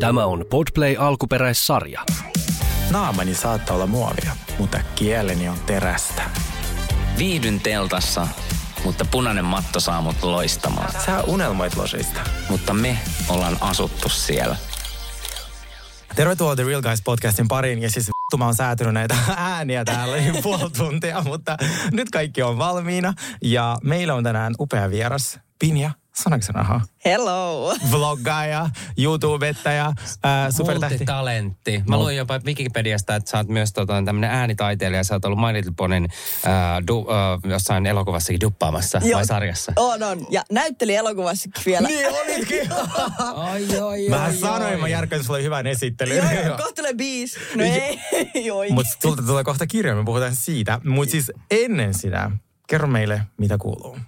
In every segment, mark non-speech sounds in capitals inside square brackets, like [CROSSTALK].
Tämä on Podplay alkuperäissarja. Naamani saattaa olla muovia, mutta kieleni on terästä. Viihdyn teltassa, mutta punainen matto saa mut loistamaan. Sä unelmoit losista. Mutta me ollaan asuttu siellä. Tervetuloa The Real Guys podcastin pariin ja siis vittu mä oon säätynyt näitä ääniä täällä niin puoli tuntia, mutta nyt kaikki on valmiina ja meillä on tänään upea vieras, Pinja Sanonko rahaa? Hello! Vloggaaja, YouTubettaja, supertähti. Multitalentti. Mä luin jopa Wikipediasta, että sä oot myös tota, tämmönen äänitaiteilija. Sä oot ollut My Little Ponin ää, du, ää, jossain elokuvassakin duppaamassa Joo. vai sarjassa. On, on. Ja näytteli elokuvassakin vielä. Niin olitkin! [LAUGHS] Ai, ai, Mä sanoin, mä Jarkko, että sulla oli hyvän esittelyn. Joo, joo, kohta tulee biisi. No ei, [LAUGHS] joo. Mutta tulta tulee kohta kirja, me puhutaan siitä. Mutta siis ennen sitä, kerro meille, mitä kuuluu.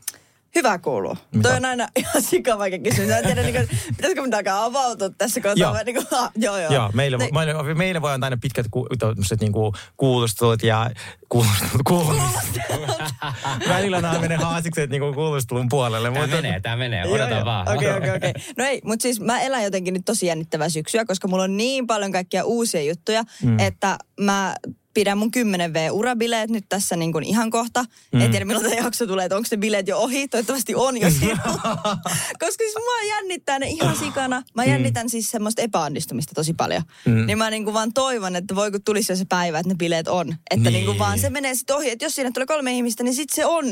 Hyvä kuuluu. Mitä? Toi on aina [LAUGHS] ihan sikavaikea kysymys. En tiedä, niin kuin, pitäisikö minä alkaa avautua tässä kohtaa. Joo. vai Niin kuin, [LAUGHS] ah, joo, joo. Joo, meille, Ne- meille, meille voi antaa aina pitkät ku, tommoset niinku kuulustelut ja kuulustelut, kuulustelut. [LAUGHS] Välillä nämä menee haasikset niinku kuulustelun puolelle. Tää mutta- menee, tää menee. Joo, Odota joo. vaan. Okei, okei, okei. No ei, mutta siis mä elän jotenkin nyt tosi jännittävää syksyä, koska mulla on niin paljon kaikkia uusia juttuja, mm. että mä pidän mun 10V-urabileet nyt tässä niin kuin ihan kohta. Mm. En tiedä milloin tämä jakso tulee, että onko ne bileet jo ohi. Toivottavasti on jo. [LAUGHS] Koska siis mua jännittää ne ihan sikana. Mä jännitän siis semmoista epäonnistumista tosi paljon. Mm. Niin mä niin kuin vaan toivon, että voi kun tulisi jo se päivä, että ne bileet on. Että niin. Niin. kuin vaan se menee sitten ohi. Että jos siinä tulee kolme ihmistä, niin sit se on.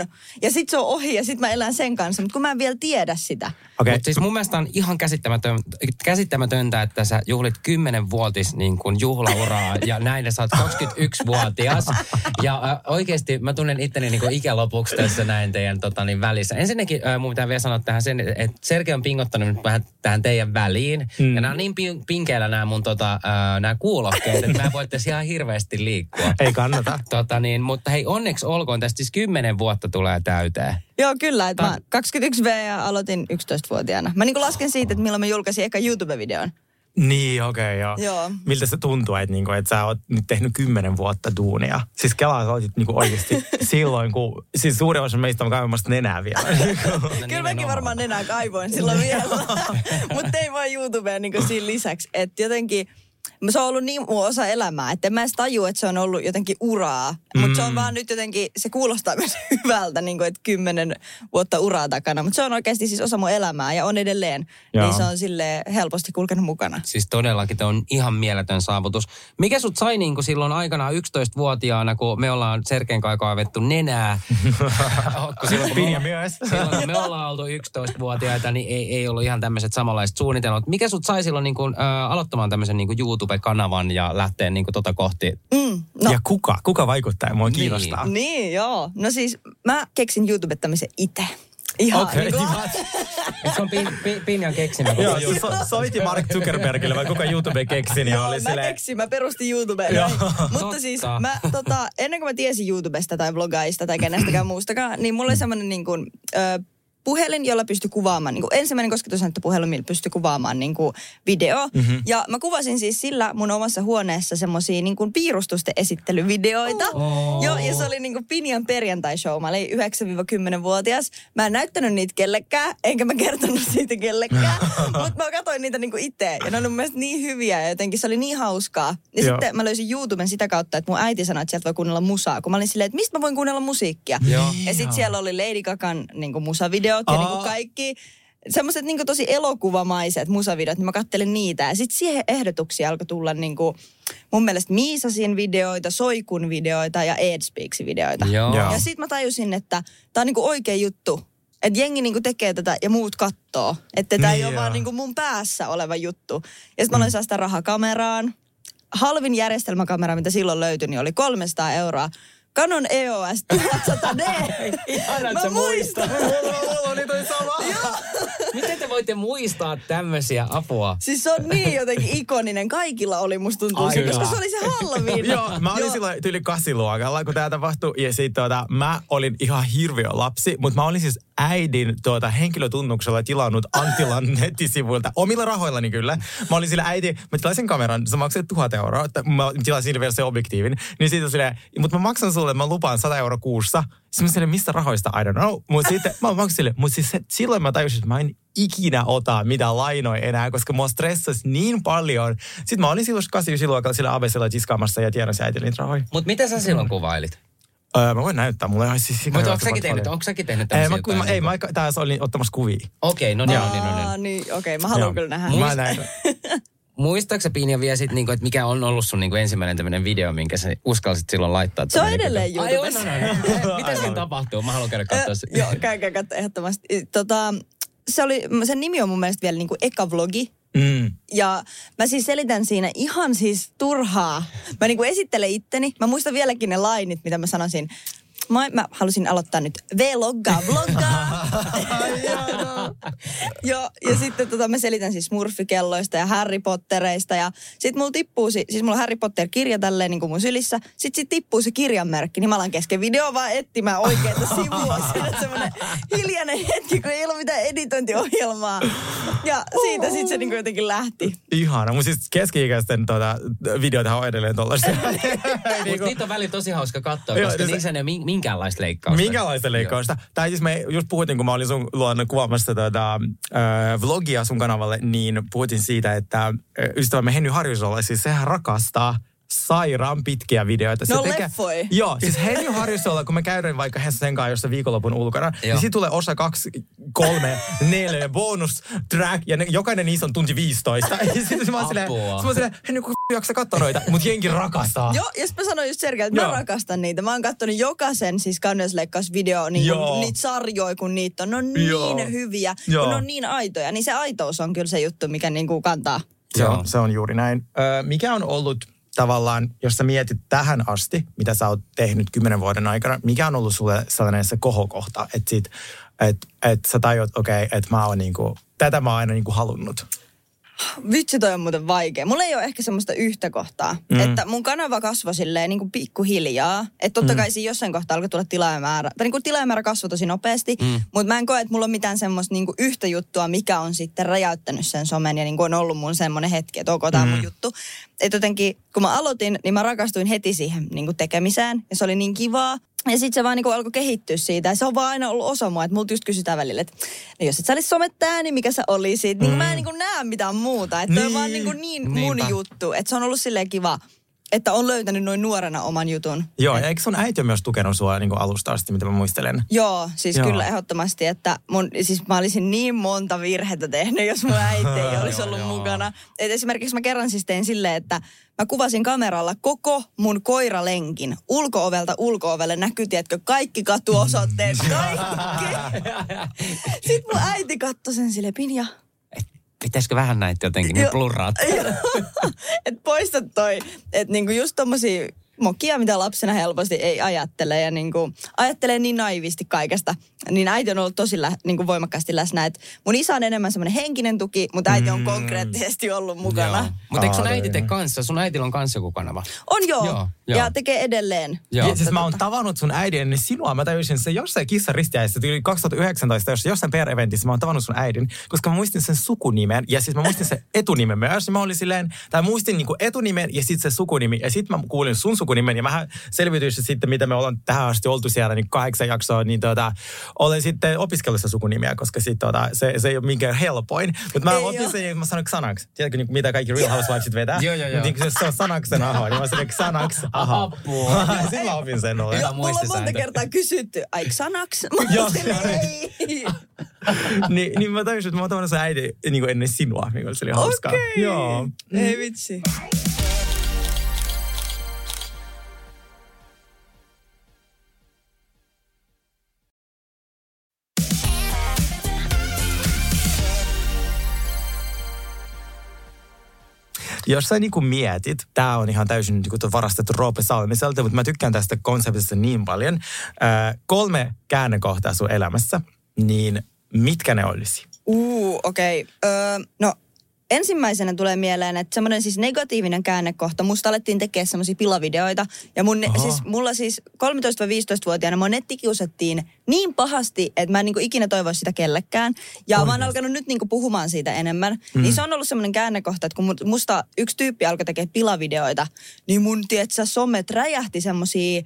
Ja sit se on ohi ja sit mä elän sen kanssa. Mutta kun mä en vielä tiedä sitä. Okei, Mutta siis mun mielestä on ihan käsittämätön, käsittämätöntä, että sä juhlit 10-vuotis niin kuin juhlauraa ja näin sä oot [LAUGHS] 21-vuotias. Ja äh, oikeasti mä tunnen itteni niin ikälopuksi tässä näin teidän tota, niin välissä. Ensinnäkin äh, mun pitää vielä sanoa tähän sen, että Sergei on pingottanut nyt vähän tähän teidän väliin. Mm. Ja nämä on niin pin- pinkeillä nämä mun tota, äh, nämä kuulokkeet, että mä en voi tässä ihan hirveästi liikkua. ei kannata. Tota, niin, mutta hei, onneksi olkoon. Tästä siis 10 vuotta tulee täyteen. Joo, kyllä. Että Tää- mä 21V ja aloitin 11-vuotiaana. Mä niin lasken siitä, että milloin mä julkaisin eka YouTube-videon. Niin, okei, okay, joo. Joo. Miltä se tuntuu, että, niinku, että sä oot nyt tehnyt kymmenen vuotta duunia? Siis Kelaa sä olit niinku oikeasti [LAUGHS] silloin, kun... Siis suurin osa meistä on kaivamassa nenää vielä. [LAUGHS] Kyllä mäkin varmaan enää kaivoin silloin vielä. [LAUGHS] Mutta ei vaan YouTubeen niin siinä lisäksi. Että jotenkin se on ollut niin mun osa elämää, että en mä edes tajua, että se on ollut jotenkin uraa. Mutta se on vaan nyt jotenkin, se kuulostaa [LAUGHS] myös hyvältä, niin kuin, että kymmenen vuotta uraa takana. Mutta se on oikeasti siis osa mun elämää ja on edelleen. Joo. Niin se on sille helposti kulkenut mukana. Siis todellakin, tämä on ihan mieletön saavutus. Mikä sut sai niin kuin silloin aikanaan 11-vuotiaana, kun me ollaan Serkeen kai kaivettu nenää? [LAUGHS] silloin, kun me, myös. silloin, kun me ollaan oltu 11-vuotiaita, niin ei, ei ollut ihan tämmöiset samanlaiset suunnitelmat. Mikä sut sai silloin niin kuin, äh, aloittamaan tämmöisen niin kuin YouTube-kanavan ja lähteä niin kuin tota kohti? Mm, no, Ja kuka? Kuka vaikuttaa? Mua Niin. kiinnostaa. Niin, joo. No siis mä keksin YouTubettamisen itse. Ihan Okei, niin kuin, [LAUGHS] Se on pin, pin, Pinjan keksimä. Joo, se so, soiti Mark Zuckerbergille vai kuka YouTube keksi, niin Joo, oli mä silleen... keksin, mä perustin YouTubeen. Joo. näin. Mutta Totta. siis mä, tota, ennen kuin mä tiesin YouTubesta tai vlogaista tai kenestäkään muustakaan, niin mulla oli semmoinen niin kuin, ö, puhelin, jolla pystyi kuvaamaan, niin kuin ensimmäinen puhelin, millä pystyi kuvaamaan niin kuin video. Mm-hmm. Ja mä kuvasin siis sillä mun omassa huoneessa semmoisia niin kuin piirustusten esittelyvideoita. Oh. Joo, ja se oli niin kuin Pinjan perjantai-show. Mä olin 9-10-vuotias. Mä en näyttänyt niitä kellekään, enkä mä kertonut [LAUGHS] siitä kellekään. [LAUGHS] Mutta mä katsoin niitä niin kuin itse. Ja ne oli mun mielestä niin hyviä ja jotenkin se oli niin hauskaa. Ja Joo. sitten mä löysin YouTuben sitä kautta, että mun äiti sanoi, että sieltä voi kuunnella musaa. Kun mä olin silleen, että mistä mä voin kuunnella musiikkia. Joo. Ja sitten siellä oli Lady Gagan niin kuin musavideot ja niin kuin kaikki semmoiset niin kuin tosi elokuvamaiset musavideot, niin mä kattelin niitä. Ja sitten siihen ehdotuksia alkoi tulla niin kuin, mun mielestä Miisasin videoita, Soikun videoita ja Edspeaksin videoita. Joo. Ja sitten mä tajusin, että tämä on niinku oikea juttu. Että jengi niinku tekee tätä ja muut kattoo. Että tämä ei Niin ole joo. vaan niinku mun päässä oleva juttu. Ja sitten mä aloin saada sitä rahaa kameraan. Halvin järjestelmäkamera, mitä silloin löytyi, niin oli 300 euroa. Canon EOS 1100D. Ihana, Mä muistan. Mulla oli toi sama. Te voitte muistaa tämmöisiä apua? Siis se on niin jotenkin ikoninen. Kaikilla oli, musta tuntuu, se, koska se oli se halvin. Joo, mä olin silloin tyyli kasiluokalla, kun tämä tapahtui. Ja sit tuota, mä olin ihan hirviö lapsi, mutta mä olin siis äidin tuota, henkilötunnuksella tilannut Antilan [LAUGHS] nettisivuilta, omilla rahoillani kyllä. Mä olin sillä äiti, mä tilasin kameran, se maksoi tuhat euroa, että mä tilasin sille vielä se objektiivin. Niin siitä silleen, mutta mä maksan sulle, mä lupaan 100 euroa kuussa. Sitten mä silleen, mistä rahoista, I don't know. Mutta sitten mä maksin sille, mutta siis se, silloin mä tajusin, että mä en ikinä ota mitään lainoja enää, koska mua stressasi niin paljon. Sitten mä olin silloin 89 luokalla sillä Avesella tiskaamassa ja tienasin äitille niitä rahoja. Mutta miten sä silloin kuvailit? Öö, mä voin näyttää, mulla on siis Mutta onko säkin tehnyt, onko säkin tehnyt ei, tämmöisiä mä, mä, ei, mä taas olin ottamassa kuvia. Okei, no niin, no niin, no niin. niin, okei, mä haluan kyllä nähdä. Mä näin. [LAUGHS] Muistaaksä Pinja vielä sit, niinku, että mikä on ollut sun niinku ensimmäinen tämmöinen video, minkä sä uskalsit silloin laittaa? Se on edelleen niinku- Ai, YouTubessa. on, on, on. Mitä siinä tapahtuu? Mä haluan käydä katsoa Ö, se. Joo, käykää katsoa ehdottomasti. Tota, se oli, sen nimi on mun mielestä vielä niin kuin eka vlogi. Mm. Ja mä siis selitän siinä ihan siis turhaa. Mä niin kuin esittelen itteni. Mä muistan vieläkin ne lainit, mitä mä sanoisin. Mä, mä halusin aloittaa nyt vloggaa, vloggaa. Joo, ja sitten tota, mä selitän siis smurfikelloista ja Harry Pottereista. Ja sit mulla tippuu, si- siis mulla on Harry Potter-kirja tälleen niin kuin mun sylissä. Sit sit tippuu se kirjanmerkki, niin mä alan kesken video vaan etsimään oikeita sivua. Siinä on semmonen hiljainen hetki, kun ei ollut mitään editointiohjelmaa. Ja siitä sit se niin kuin jotenkin lähti. Ihana. Mun siis keski-ikäisten tota, videoita on edelleen tollaisia. Mutta niitä on välillä tosi hauska katsoa, Niin koska se- niissä ole min- minkäänlaista leikkausta. Minkälaista leikkausta? Tai siis me just puhuttiin, kun mä olin sun luona kuvaamassa tätä äh, vlogia sun kanavalle, niin puhuttiin siitä, että ystävämme Henny Harjusola, siis sehän rakastaa sairaan pitkiä videoita. Se No leffoi. Joo, siis Henny Harjusola, kun me käydään vaikka sen kanssa jossain viikonlopun ulkona, Joo. niin siitä tulee osa kaksi, kolme, neljä, bonus track, ja ne, jokainen niistä on tunti 15. [LAUGHS] Ja sitten mä oon silleen, mä oon silleen, Henny, kun jaksa katsoa noita, mutta jengi rakastaa. Joo, ja sit mä sanoin just Sergei, että mä Joo. rakastan niitä. Mä oon kattonut jokaisen siis kauneusleikkausvideo, niin Joo. kuin, niitä sarjoja, kun niitä on. Ne on niin Joo. hyviä, Joo. kun ne on niin aitoja. Niin se aitous on kyllä se juttu, mikä niin kuin kantaa. Se Joo. on, se on juuri näin. Ö, mikä on ollut tavallaan, jos sä mietit tähän asti, mitä sä oot tehnyt kymmenen vuoden aikana, mikä on ollut sulle sellainen se kohokohta, että sit, et, et sä tajut, okei, okay, että mä oon niinku, tätä mä oon aina niinku halunnut. Vitsi, toi on muuten vaikea. Mulla ei ole ehkä semmoista yhtä kohtaa. Mm. Että mun kanava kasvoi silleen niin kuin pikkuhiljaa. Että totta kai siinä jossain kohtaa alkoi tulla tilaajamäärä. Tai niin kuin tilaajamäärä kasvoi tosi nopeasti. Mm. Mutta mä en koe, että mulla on mitään semmoista niin kuin yhtä juttua, mikä on sitten räjäyttänyt sen somen. Ja niin kuin on ollut mun semmoinen hetki, että ok, tää on mun juttu. Että jotenkin, kun mä aloitin, niin mä rakastuin heti siihen niin kuin tekemiseen. Ja se oli niin kivaa. Ja sitten se vaan niinku alkoi kehittyä siitä. Ja se on vaan aina ollut osa mua. Että multa just kysytään välillä, että no jos et sä olisi somettaa, niin mikä sä olisit? Niin mm. mä en niinku näe mitään muuta. Että niin. on vaan niinku niin mun Niinpä. juttu. Että se on ollut silleen kiva, että on löytänyt noin nuorena oman jutun. Joo, ja eikö sun äiti myös tukenut sua niinku alusta asti, mitä mä muistelen? Joo, siis Joo. Joo. kyllä ehdottomasti, että mun, siis mä olisin niin monta virhettä tehnyt, jos mun äiti ei [LAUGHS] olisi ollut Joo. mukana. Et esimerkiksi mä kerran siis tein silleen, että mä kuvasin kameralla koko mun koiralenkin. Ulkoovelta ulkoovelle näkyy, tiedätkö, kaikki katuosoitteet, [LAUGHS] kaikki. Sitten mun äiti katsoi sen sille, Pinja, Pitäisikö vähän näitä jotenkin, ne Joo. blurraat? [LAUGHS] että poista toi, että niinku just tommosia mokia, mitä lapsena helposti ei ajattele ja niinku ajattelee niin naivisti kaikesta. Niin äiti on ollut tosi lä, niinku voimakkaasti läsnä. Et mun isä on enemmän semmoinen henkinen tuki, mutta äiti on konkreettisesti ollut mukana. Mutta eikö sun äiti tee kanssa? Sun äitillä on kanssa joku kanava. On joo, Joo, joo. ja tekee edelleen. Joo. Ja siis mä oon tavannut sun äidin ennen sinua. Mä tajusin se jossain kissaristiäisessä, tyyli 2019, jos jossain PR-eventissä mä oon tavannut sun äidin, koska mä muistin sen sukunimen ja siis mä muistin sen [LAUGHS] etunimen myös. Ja mä olin silleen, tai muistin niinku etunimen ja sitten se sukunimi. Ja sitten mä kuulin sun sukunimen ja mä selvityin se sitten, mitä me ollaan tähän asti oltu siellä, niin kahdeksan jaksoa, niin tota, olen sitten opiskellut sitä sukunimiä, koska sit, tota, se, se ei ole minkään helpoin. Mutta mä Ei opin oo. sen ja mä sanoin Xanax. Tiedätkö, niin, mitä kaikki Real Housewivesit [LAUGHS] vetää? Joo, joo, joo. Niin, se, se on Xanaxen aho, niin mä sanoin Xanax, aha. Apua. [LAUGHS] Sitten mä opin sen Joo, mulla on monta kertaa kysytty, ai sanaks? Mä Joo, ei. [LAUGHS] niin, niin mä tajusin, että mä oon tavannut sun äiti niin kuin ennen sinua, niin kuin se oli hauskaa. Okei. Joo. Ei vitsi. Jos sä niin kuin mietit, tää on ihan täysin niin kuin varastettu Roope Salmiselta, mutta mä tykkään tästä konseptista niin paljon. Äh, kolme käännekohtaa sun elämässä, niin mitkä ne olisi? Uu, okei. Okay. Öö, no ensimmäisenä tulee mieleen, että semmoinen siis negatiivinen käännekohta. Musta alettiin tekemään semmoisia pilavideoita. Ja mun, Aha. siis mulla siis 13-15-vuotiaana mua nettikiusattiin niin pahasti, että mä en niinku ikinä toivoisi sitä kellekään. Ja mä oon alkanut nyt niinku puhumaan siitä enemmän. Mm. Niin se on ollut semmoinen käännekohta, että kun mu- musta yksi tyyppi alkoi tekemään pilavideoita, niin mun, tietsä, somet räjähti semmoisia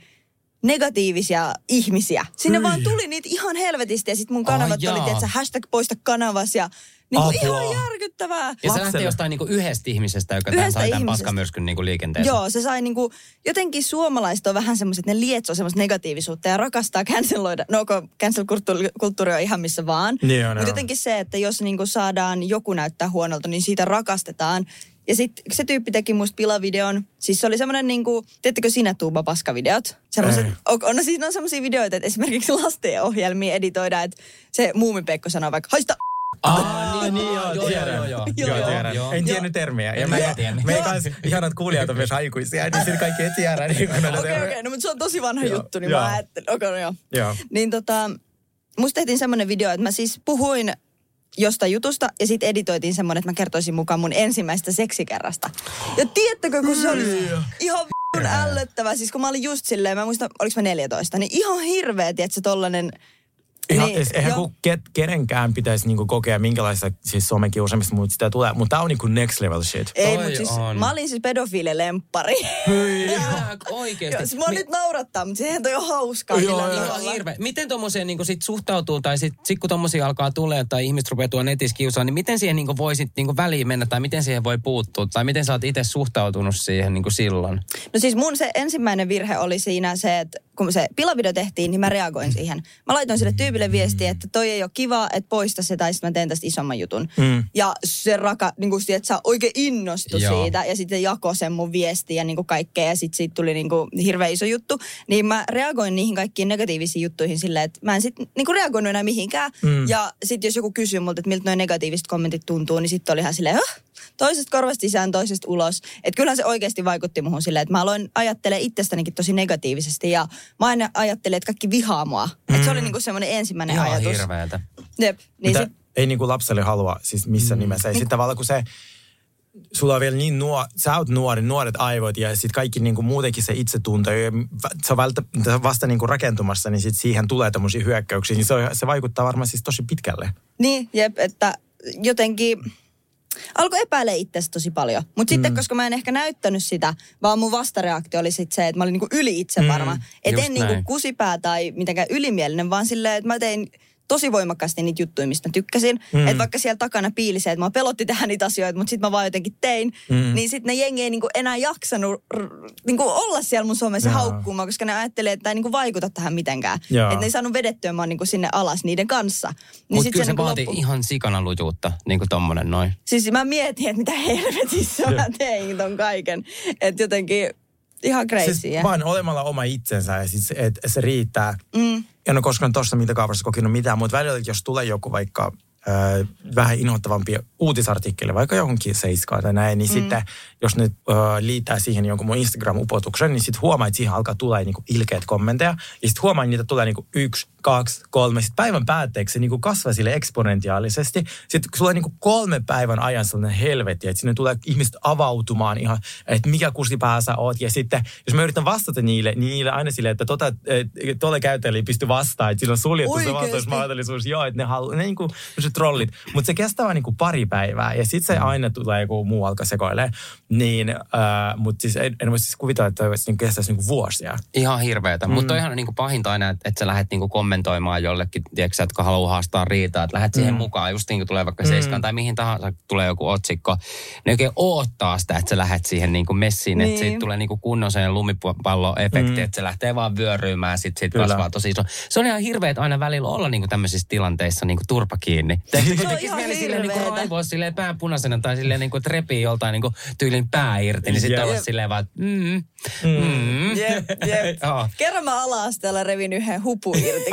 negatiivisia ihmisiä. Sinne Hyi. vaan tuli niitä ihan helvetisti ja sitten mun kanavat Ai oli, tiedätkö, hashtag poista kanavas ja niin kuin Apua. ihan järkyttävää. Ja se lähtee jostain niinku yhdestä ihmisestä, joka tämän Yhdestä sai tämän paskamyrskyn niinku liikenteeseen. Joo, se sai niinku, jotenkin suomalaiset on vähän semmoiset, ne lietsoo semmoista negatiivisuutta ja rakastaa canceloida. No, cancel-kulttuuri on ihan missä vaan. Niin on, Mutta jotenkin se, että jos niinku saadaan joku näyttää huonolta, niin siitä rakastetaan. Ja sitten se tyyppi teki musta pilavideon. Siis se oli semmoinen niinku, teettekö sinä Tuuba paskavideot? Semmoiset, Ei. on, on, no siis on semmoisia videoita, että esimerkiksi lastenohjelmia editoidaan, että se muumipeikko sanoo vaikka, haista Ah, niin, Niin, joo, joo, joo, joo, joo. Joo, Joo, tiedän. Joo. En tiennyt termiä. Ja En me, me kanssa ihanat kuulijat on myös aikuisia, niin [LAUGHS] sitten kaikki ei tiedä. Niin Okei, okei, termejä. no mutta se on tosi vanha Joo, juttu, niin joo. mä ajattelin, okei, okay, no joo. Joo. Niin tota, musta tehtiin semmoinen video, että mä siis puhuin jostain jutusta ja sitten editoitiin semmoinen, että mä kertoisin mukaan mun ensimmäistä seksikerrasta. Ja tiedättekö, kun se oli ihan v***n ällöttävä, siis kun mä olin just silleen, mä muistan, oliko mä 14, niin ihan hirveä, tiedätkö, tollanen... Ihan, niin, niin, eihän joo. ku, ket, kenenkään pitäisi niinku kokea minkälaista siis somekiusaamista mutta sitä tulee. Mutta tämä on niinku next level shit. Ei, mutta siis on. mä olin siis pedofiililemppari. [LAUGHS] Oikeesti. Joo, siis mua nyt naurattaa, mutta sehän toi on hauskaa. Joo, joo. Ihan tavalla. hirveä. Miten tuommoiseen niin sit suhtautuu, tai sit, sit kun tuommoisia alkaa tulee, tai ihmiset rupeaa tuolla netissä kiusaa, niin miten siihen niin voi sit, niin väliin mennä, tai miten siihen voi puuttua, tai miten sä oot itse suhtautunut siihen niin silloin? No siis mun se ensimmäinen virhe oli siinä se, että kun se pilavideo tehtiin, niin mä reagoin siihen. Mä laitoin sille tyypille viestiä, että toi ei ole kiva, että poista se tai sitten mä teen tästä isomman jutun. Mm. Ja se raka, niin kuin, että sä oikein innostui Joo. siitä ja sitten jakoi sen mun viestiä ja niin kuin kaikkea ja sitten siitä tuli niin kuin hirveä iso juttu. Niin mä reagoin niihin kaikkiin negatiivisiin juttuihin silleen, että mä en sitten niin kuin reagoinut enää mihinkään. Mm. Ja sitten jos joku kysyy multa, että miltä noin negatiiviset kommentit tuntuu, niin sitten oli ihan silleen, "Höh, toisesta korvasta sisään, toisesta ulos. Että kyllähän se oikeasti vaikutti muhun silleen, että mä aloin ajattelemaan itsestänikin tosi negatiivisesti ja mä aina ajattelin, että kaikki vihaa mua. Mm. Että se oli niinku semmoinen ensimmäinen Ihan ajatus. hirveätä. Jep. Niin Mitä sit, ei niinku lapselle halua siis missään mm. nimessä. Ja sitten tavallaan kun se, sulla on vielä niin nuo, sä oot nuori, nuoret aivot ja sitten kaikki niinku muutenkin se itsetunto, ja on välttä, vasta niinku rakentumassa, niin sit siihen tulee tämmöisiä hyökkäyksiä, niin se, on, se vaikuttaa varmaan siis tosi pitkälle. niin, jep, että jotenkin alkoi epäilee itsestä tosi paljon. Mutta sitten, koska mä en ehkä näyttänyt sitä, vaan mun vastareaktio oli sitten se, että mä olin niinku yli itsevarma. Mm, että just en niinku kusipää tai mitenkään ylimielinen, vaan silleen, että mä tein tosi voimakkaasti niitä juttuja, mistä mä tykkäsin. Mm. Että vaikka siellä takana piili se, että mä pelotti tehdä niitä asioita, mutta sitten mä vaan jotenkin tein, mm. niin sitten ne jengi ei niinku enää jaksanut r- niinku olla siellä mun somessa Joo. haukkumaan, koska ne ajattelee, että tämä ei niinku vaikuta tähän mitenkään. Että ne ei saanut vedettyä mua niinku sinne alas niiden kanssa. Niin Mutta sit kyllä se niinku vaatii loppu- ihan sikana lujuutta, niin kuin tommonen noin. Siis mä mietin, että mitä helvetissä mä tein ton kaiken. Että jotenkin ihan crazy. Siis vaan olemalla oma itsensä ja sit se, et, se riittää. Mm. En ole koskaan tuossa mitakaavassa kokenut mitään, mutta välillä jos tulee joku vaikka ö, vähän inhottavampi uutisartikkeli, vaikka johonkin seiskaan tai näin, niin mm. sitten jos ne ö, liittää siihen jonkun mun Instagram-upotuksen, niin sitten huomaa, että siihen alkaa tulla niinku ilkeät kommentteja. Ja sitten huomaa, että niitä tulee niinku yksi, kaksi, kolme. Sitten päivän päätteeksi se niinku kasvaa sille eksponentiaalisesti. Sitten kun tulee niinku kolme päivän ajan sellainen helvetti, että sinne tulee ihmiset avautumaan ihan, että mikä kusipää sä oot. Ja sitten, jos mä yritän vastata niille, niin niille aina silleen, että tota, tuolle käyttäjälle ei pysty vastaan, että sillä on suljettu se Oikeesti? vastausmahdollisuus. Joo, että ne haluaa, ne niinku, se trollit. Mutta se kestää vaan niinku pari päivää ja sitten se aina tulee joku muu alkaa sekoilee. Niin, äh, mutta siis en, en voi siis kuvitella, että se kestäisi niinku vuosia. Ihan hirveetä. Mm. Mutta on niinku pahinta aina, että, että sä lähdet niinku kommentoimaan jollekin, tiedätkö, jotka haluaa haastaa riitaa, että lähdet siihen mukaan, just niin kuin tulee vaikka seiskaan tai mihin tahansa tulee joku otsikko. Ne oikein oottaa sitä, että sä lähdet siihen niinku messiin, niin. että Niin. siitä tulee niinku kunnon sen lumipallo-efekti, mm. että se lähtee vaan vyöryymään, sit siitä Kyllä. kasvaa tosi iso. Se on ihan hirveet aina välillä olla niinku tämmöisissä tilanteissa niinku turpa kiinni. Tekisi Se on tekis ihan mieli silleen hirveetä. raivoa silleen pään punaisena tai silleen niinku, että repii joltain niinku tyylin pää irti, niin sitten olla silleen vaan, että mm, mm. Jep, jep. [LAUGHS] Joo. Kerran mä ala-asteella revin yhden hupu irti.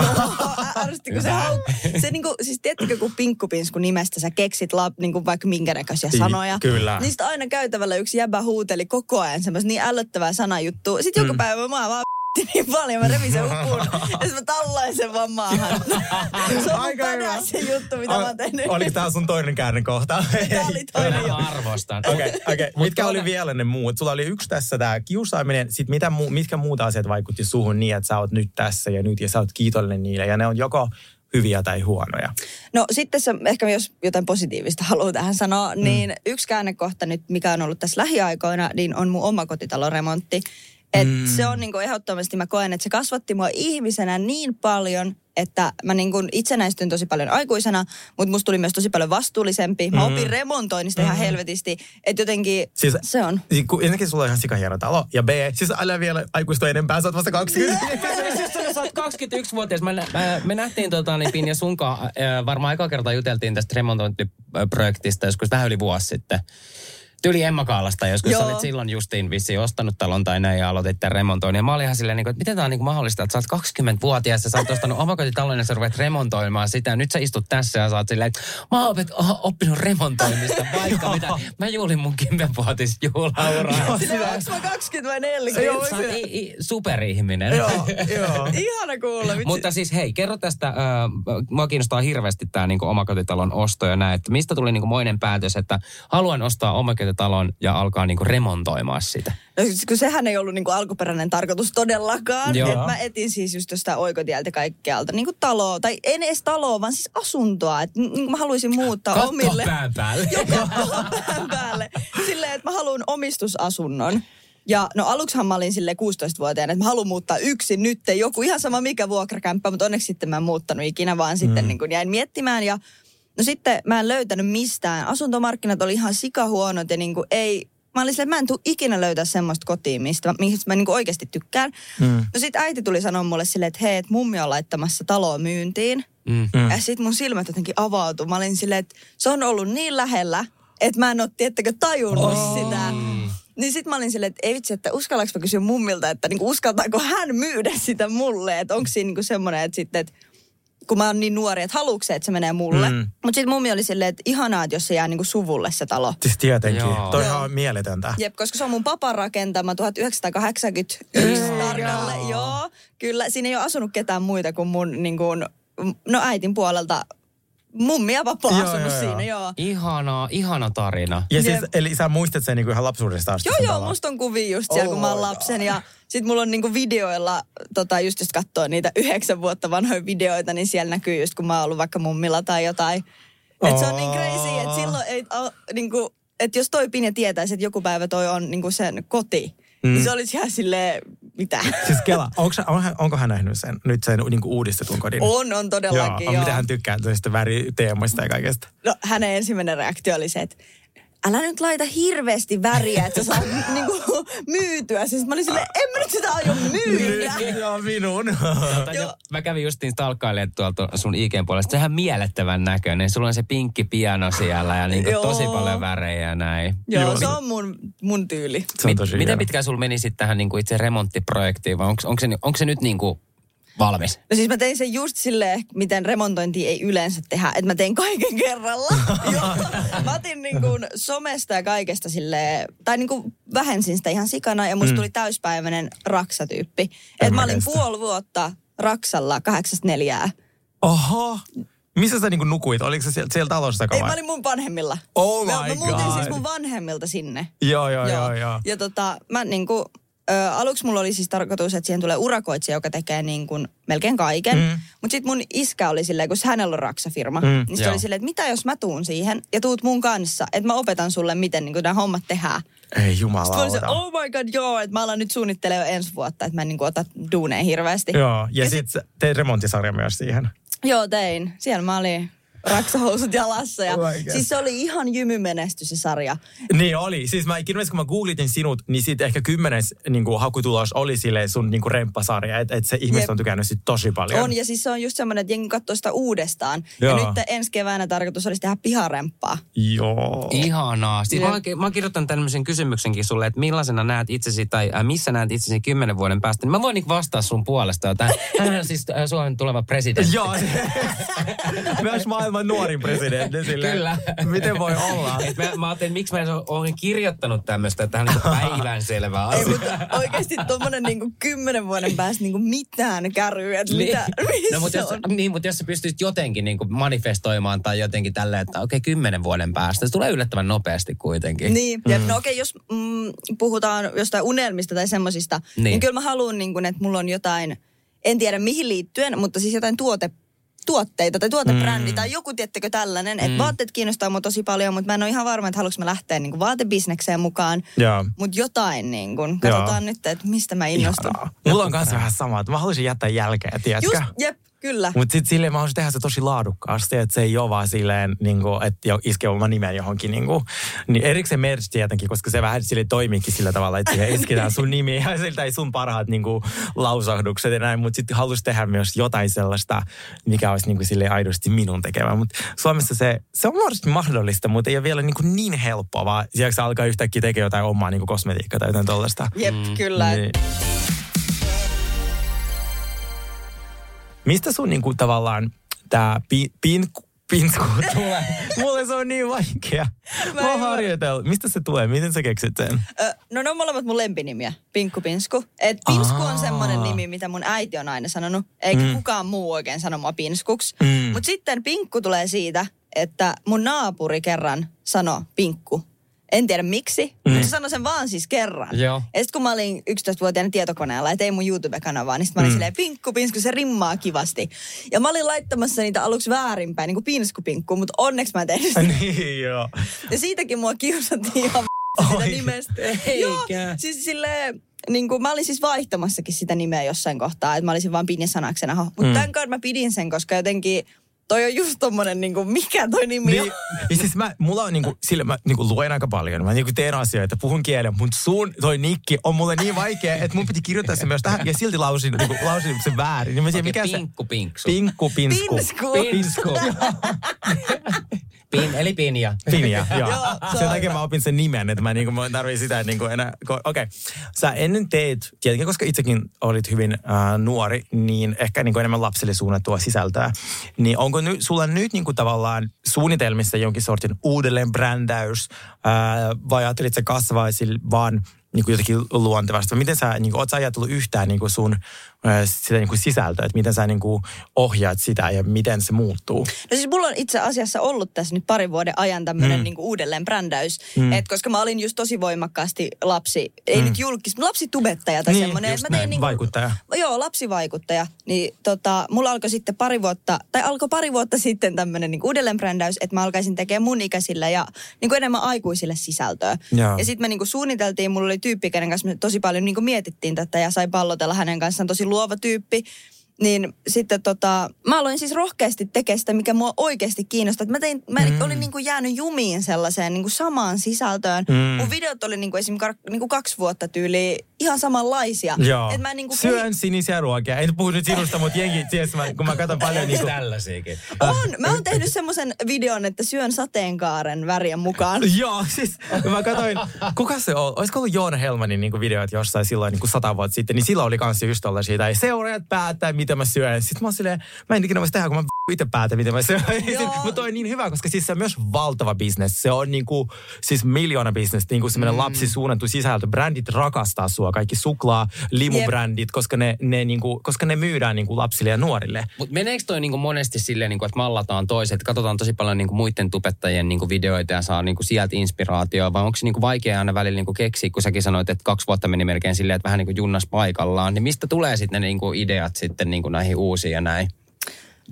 Ärsytti, kun se, hauk- se niinku, siis tiedättekö, kun pinkkupinsku nimestä sä keksit lap, niinku vaikka minkä näköisiä I- sanoja. kyllä. Niin sit aina käytävällä yksi jäbä huuteli koko ajan semmoista niin ällöttävää sanajuttua. Sitten joku päivä mä vaan niin paljon, mä revin sen hupun [LAUGHS] ja mä tallain sen vaan maahan. [LAUGHS] se on Aika hyvä. se juttu, mitä mä oon tehnyt. Oliko tämä sun toinen käännekohta? Tää oli toinen Mä juttu. arvostan. Okei, okay, okay. mitkä oli tuolla- vielä ne muut? Sulla oli yksi tässä tämä kiusaaminen. Sitten mitä muu, mitkä muut asiat vaikutti suhun niin, että sä oot nyt tässä ja nyt ja sä oot kiitollinen niille. Ja ne on joko hyviä tai huonoja. No sitten se, ehkä jos jotain positiivista haluaa tähän sanoa, niin yksi käännekohta nyt, mikä on ollut tässä lähiaikoina, niin on mun omakotitaloremontti. Et mm. Se on niinku ehdottomasti, mä koen, että se kasvatti mua ihmisenä niin paljon, että mä niinku itsenäistyn tosi paljon aikuisena, mutta musta tuli myös tosi paljon vastuullisempi. Mä mm. opin remontoinnista mm. ihan helvetisti, että jotenkin siis, se on. Siis, ensinnäkin sulla on ihan sikahieno talo, ja B, siis älä vielä aikuistua enempää, sä oot vasta 20. [LAUGHS] siis sä oot 21-vuotias. Mä, mä, me nähtiin tota, niin Pinja sunkaan, äh, varmaan aika kertaa juteltiin tästä remontointiprojektista joskus vähän yli vuosi sitten. Tyli Emma Kaalasta joskus. Joo. Sä olit silloin justiin vissi ostanut talon tai näin ja aloitit tämän remontoinnin. Ja mä olin ihan silleen, niin että miten tämä on niin mahdollista, että sä oot 20-vuotias ja sä oot ostanut omakotitalon ja sä ruvet remontoimaan sitä. Nyt sä istut tässä ja sä oot silleen, että mä oon oppinut remontoinnista [LAUGHS] vaikka mitä. Mä juulin mun 10-vuotis juhlauraa. Onko mä 20 vai 40? Sä oot superihminen. Joo, joo. [LAUGHS] Ihana kuulla. Mutta siis hei, kerro tästä, äh, mua kiinnostaa hirveästi tämä niin omakotitalon osto ja näin, että mistä tuli niin kuin moinen päätös, että haluan ostaa omakotitalon talon ja alkaa niinku remontoimaan sitä? No siis kun sehän ei ollut niinku alkuperäinen tarkoitus todellakaan. Että mä etin siis just tuosta oikotieltä kaikkealta niinku taloa, tai en edes taloa, vaan siis asuntoa. Että niinku mä haluaisin muuttaa Katto omille. pään päälle. Joo, pään päälle. Silleen, että mä haluan omistusasunnon. Ja no aluksihan mä olin sille 16-vuotiaana, että mä haluan muuttaa yksin nyt. Joku ihan sama mikä vuokrakämppä, mutta onneksi sitten mä en muuttanut ikinä, vaan sitten mm. niin kuin jäin miettimään. Ja No sitten mä en löytänyt mistään. Asuntomarkkinat oli ihan sikahuonot ja niin kuin ei, mä olin silleen, että mä en tule ikinä löytää semmoista kotiin, mistä, mistä mä niin kuin oikeasti tykkään. Mm. No sitten äiti tuli sanoa mulle silleen, että hei, että mummi on laittamassa taloa myyntiin. Mm. Ja sitten mun silmät jotenkin avautui. Mä olin silleen, että se on ollut niin lähellä, että mä en ole tiettäkö tajunnut oh. sitä. Niin sit mä olin silleen, että ei vitsi, että uskallanko mä kysyä mummilta, että niinku uskaltaako hän myydä sitä mulle. Että onko siinä niinku semmoinen, että sitten, että kun mä oon niin nuori, että haluuks että se menee mulle. Mm. Mutta sitten mummi oli silleen, että ihanaa, että jos se jää niinku suvulle se talo. Siis tietenkin. Joo. Toi on mieletöntä. Jep, koska se on mun papan rakentama 1981 tarkalle. Joo, kyllä. Siinä ei ole asunut ketään muita kuin mun niin kuin, no äitin puolelta mummi ja vapaa joo, asunut joo, siinä, joo. Ihana, ihana tarina. Ja siis, eli sä muistat sen niinku ihan lapsuudesta asti? Joo, joo, musta on kuvia just siellä, oh, kun mä oon lapsen. Ja sit mulla on niinku videoilla, tota, just jos katsoo niitä yhdeksän vuotta vanhoja videoita, niin siellä näkyy just, kun mä oon ollut vaikka mummilla tai jotain. Oh. Et se on niin crazy, että silloin ei, a, niinku, että jos toi Pinja tietäisi, että joku päivä toi on niinku sen koti, Mm. Niin se olisi ihan silleen, mitä? Siis Kela, onko, on, onko hän nähnyt sen, nyt sen niin kuin uudistetun kodin? On, on todellakin, joo. joo. Mitä hän tykkää tästä väriteemoista ja kaikesta? No hänen ensimmäinen reaktio oli se, että älä nyt laita hirveästi väriä, että sä saat [LAUGHS] niinku myytyä. Siis mä olin silleen, en mä nyt sitä aio myydä. Joo, minun. mä kävin justiin stalkkailemaan tuolta sun IGn puolesta. Sehän miellettävän näköinen. Sulla on se pinkki piano siellä ja niinku tosi paljon värejä ja näin. Joo, Joo. se on mun, mun tyyli. Se on tosi Miten pitkään sulla meni sitten tähän niinku itse remonttiprojektiin vai onko, onko, se, onko se nyt niinku valmis? No siis mä tein sen just silleen, miten remontointi ei yleensä tehdä, että mä tein kaiken kerralla. [LAUGHS] mä otin niin kuin somesta ja kaikesta silleen, tai niin kuin vähensin sitä ihan sikana ja musta mm. tuli täyspäiväinen raksatyyppi. Että mä olin puoli vuotta raksalla kahdeksasta neljää. Oho. Missä sä niinku nukuit? Oliko se siellä, siellä talossa Ei, mä olin mun vanhemmilla. Oh my mä, mä muutin siis mun vanhemmilta sinne. Joo, joo, joo. joo, joo. Ja tota, mä niinku, Ö, aluksi mulla oli siis tarkoitus, että siihen tulee urakoitsija, joka tekee niin kuin melkein kaiken. Mm. Mutta sitten mun iskä oli silleen, kun hänellä on raksafirma, mm, niin se oli silleen, että mitä jos mä tuun siihen ja tuut mun kanssa, että mä opetan sulle, miten niin nämä hommat tehdään. Ei jumala. se, oh my god, joo, että mä alan nyt suunnittelemaan jo ensi vuotta, että mä en niin kuin ota duuneen hirveästi. Joo, ja, ja sitten sit tein remonttisarja myös siihen. Joo, tein. Siellä mä olin raksahousut jalassa. Ja, oh siis se oli ihan jymymenestys se sarja. Niin oli. Siis mä, kun mä googlitin sinut, niin sitten ehkä kymmenes niin kuin, hakutulos oli sille sun niin kuin remppasarja. Että et se ihmiset on tykännyt sit tosi paljon. On ja siis se on just semmoinen, että jengi katsoo sitä uudestaan. Joo. Ja nyt ensi keväänä tarkoitus olisi tehdä piharemppaa. Joo. Ihanaa. Siis mä, mä oon kirjoittanut tämmöisen kysymyksenkin sulle, että millaisena näet itsesi tai äh, missä näet itsesi kymmenen vuoden päästä. Niin mä voin niin vastaa sun puolesta. Hän on siis äh, Suomen tuleva presidentti. Joo. [LAUGHS] [LAUGHS] Myös maailman maailman nuorin presidentti. [LAUGHS] Sille, Kyllä. Miten voi olla? Et mä, mä ajattelin, miksi mä olen kirjoittanut tämmöistä, että hän on niin päivänselvä asia. Ei, mutta oikeasti tuommoinen niin kymmenen vuoden päästä niin mitään kärryä, että niin. mitä, no, mutta jos, niin, mutta jos sä pystyisit jotenkin niin kuin manifestoimaan tai jotenkin tälleen, että okei, okay, kymmenen vuoden päästä. Se tulee yllättävän nopeasti kuitenkin. Niin, mm. ja no okei, okay, jos mm, puhutaan jostain unelmista tai semmosista, niin. niin kyllä mä haluan, niin että mulla on jotain, en tiedä mihin liittyen, mutta siis jotain tuote tuotteita tai tuotebrändi mm. tai joku, tiettekö tällainen. Että vaatteet kiinnostaa mua tosi paljon, mutta mä en ole ihan varma, että haluanko mä lähteä niin kuin vaatebisnekseen mukaan. Mutta jotain niin kuin. Katsotaan nyt, että mistä mä innostun. Ihanaa. Mulla on kanssa vähän sama, että mä haluaisin jättää jälkeä, tiedätkö? Just, jep, kyllä. Mutta sitten silleen mä haluaisin tehdä se tosi laadukkaasti, että se ei ole vaan silleen, niin kuin, että jo iskee oma nimen johonkin. Niin, kuin, niin erikseen merch tietenkin, koska se vähän sille toimiikin sillä tavalla, että siihen isketään sun nimi ja siltä ei sun parhaat niin kuin, lausahdukset ja näin. Mutta sitten haluaisin tehdä myös jotain sellaista, mikä olisi niin kuin, silleen aidosti minun tekemä. Mutta Suomessa se, se on varmasti mahdollista, mutta ei ole vielä niin, kuin, niin helppoa, vaan sieltä alkaa yhtäkkiä tekemään jotain omaa niin kuin kosmetiikkaa tai jotain tollaista. Jep, kyllä. Niin. Mistä sun niinku tavallaan tämä pi, pin, pinsku [LAUGHS] tulee? Mulle se on niin vaikea. Mä, Mä oon harjoitellut. Mistä se tulee? Miten sä keksit sen? Ö, no ne on molemmat mun lempinimiä, Pinkku Pinsku. Et Pinsku Aa. on semmoinen nimi, mitä mun äiti on aina sanonut, eikä mm. kukaan muu oikein sano mua Pinskuksi. Mm. Mutta sitten Pinkku tulee siitä, että mun naapuri kerran sanoi Pinkku. En tiedä miksi, mm. mutta se sanoi sen vaan siis kerran. Joo. Ja sitten kun mä olin 11-vuotiaana tietokoneella ja tein mun YouTube-kanavaa, niin sitten mä olin mm. silleen, pinkku, pinsku, se rimmaa kivasti. Ja mä olin laittamassa niitä aluksi väärinpäin, niin kuin pinsku, pinkku, mutta onneksi mä tein sitä. niin joo. Ja siitäkin mua kiusattiin ihan sitä nimestä. Eikä. Joo, siis silleen, niin kuin, mä olin siis vaihtamassakin sitä nimeä jossain kohtaa, että mä olisin vaan pinjesanaksena. Mutta mm. tämän kauden mä pidin sen, koska jotenkin toi on just tommonen, niin kuin, mikä toi nimi Niin, on. ja siis mä, mulla on niinku, sille mä niinku luen aika paljon. Mä niinku teen asioita, puhun kielen, mutta sun toi nikki on mulle niin vaikea, että mun piti kirjoittaa se myös tähän ja silti lausin, niinku, lausin sen väärin. Niin mä tiedän, mikä se... pinkku pinksu. Pinkku, pinsku. Pinsku. Pinsku. [LAUGHS] [LAUGHS] Pin, eli pinja. Pinja, [LAUGHS] joo. Joo, se Sen takia mä opin sen nimen, että mä, niinku, mä en tarvii sitä niinku enää. Okei, okay. sä ennen teet, tietenkin koska itsekin olit hyvin äh, nuori, niin ehkä niinku enemmän lapsille suunnattua sisältöä. Niin onko ny, sulla nyt niinku tavallaan suunnitelmissa jonkin sortin uudelleen brändäys, äh, vai ajattelit sä kasvaisi vaan niinku jotenkin luontevasti? Miten sä, niinku, oot sä ajatellut yhtään niinku sun äh, sitä niinku sisältöä, että miten sä niinku ohjaat sitä ja miten se muuttuu? No siis mulla on itse asiassa ollut tässä nyt parin vuoden ajan tämmöinen mm. niin uudelleen brändäys. Mm. Et koska mä olin just tosi voimakkaasti lapsi, ei nyt julkis, lapsitubettaja tai Niin, semmoinen. että mä tein näin, niinku- vaikuttaja. Joo, lapsivaikuttaja. Niin tota, mulla alkoi sitten pari vuotta, tai alkoi pari vuotta sitten tämmöinen niin uudelleen brändäys, että mä alkaisin tekemään mun ikäisille ja niin kuin enemmän aikuisille sisältöä. Joo. Ja sitten me niin kuin suunniteltiin, mulla oli tyyppi, kenen kanssa me tosi paljon niin mietittiin tätä ja sai pallotella hänen kanssaan tosi luova tyyppi. Niin sitten tota, mä aloin siis rohkeasti tekemään sitä, mikä mua oikeasti kiinnostaa. Mä, tein, mä mm. olin niin kuin jäänyt jumiin sellaiseen niin kuin samaan sisältöön. Mm. Mun videot oli niin kuin esimerkiksi niin kuin kaksi vuotta tyyliin ihan samanlaisia. Joo. Et mä niin kuin Syön sinisiä ruokia. En puhu nyt sinusta, mutta jengi, ties, mä, kun mä katson paljon niin kuin, Tällaisiakin. On. Mä oon tehnyt semmoisen videon, että syön sateenkaaren värien mukaan. [LAUGHS] Joo, siis kun mä katsoin, kuka se on? Olisiko ollut Joona Helmanin niin videot jossain silloin niin kuin sata vuotta sitten, niin sillä oli kanssa just tollaisia, tai seuraajat päättää, mitä mä syön. Sitten mä oon silleen, mä en ikinä voisi tehdä, kun mä [LAUGHS] itse päätän, mitä mä syön. [LAUGHS] Mutta toi on niin hyvä, koska siis se on myös valtava bisnes. Se on niin kuin, siis miljoona bisnes, niin kuin semmoinen mm. lapsi suunnattu sisältö. Brändit rakastaa sua, kaikki suklaa, limubrändit, koska ne, ne, niin kuin, koska ne myydään niin kuin lapsille ja nuorille. Mutta meneekö toi niinku monesti silleen, niinku, että mallataan toiset, katsotaan tosi paljon niinku muiden tubettajien niinku videoita ja saa niinku sieltä inspiraatioa, vai onko se niinku vaikea aina välillä niinku keksiä, kun säkin sanoit, että kaksi vuotta meni melkein silleen, että vähän niinku junnas paikallaan, niin mistä tulee sitten ne niinku ideat sitten niinku näihin uusiin ja näin?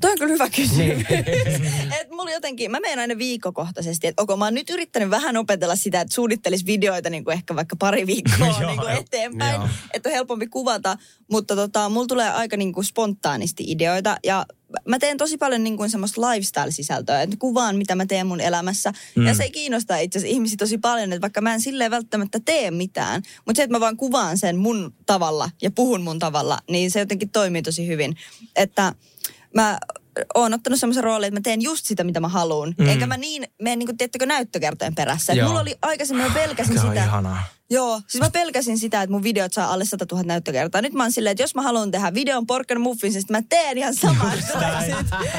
Toi on kyllä hyvä kysymys. [LAUGHS] et mulla jotenkin, mä menen aina viikkokohtaisesti, että onko mä oon nyt yrittänyt vähän opetella sitä, että suunnittelis videoita niin kuin ehkä vaikka pari viikkoa [LAUGHS] Joo, niin kuin eteenpäin, että on helpompi kuvata, mutta tota, mulla tulee aika niin kuin spontaanisti ideoita ja mä teen tosi paljon niin kuin semmoista lifestyle-sisältöä, että kuvaan mitä mä teen mun elämässä. Mm. Ja se kiinnostaa itse asiassa ihmisiä tosi paljon, että vaikka mä en silleen välttämättä tee mitään, mutta se, että mä vaan kuvaan sen mun tavalla ja puhun mun tavalla, niin se jotenkin toimii tosi hyvin. Että mä oon ottanut semmoisen roolin, että mä teen just sitä, mitä mä haluan. Mm. Enkä mä niin, mene niin kuin, tiettäkö, näyttökertojen perässä. Mulla oli aikaisemmin, mä pelkäsin sitä. ihanaa. Joo, siis mä pelkäsin sitä, että mun videot saa alle 100 000 näyttökertaa. Nyt mä oon silleen, että jos mä haluan tehdä videon porkkan muffinsista, mä teen ihan saman.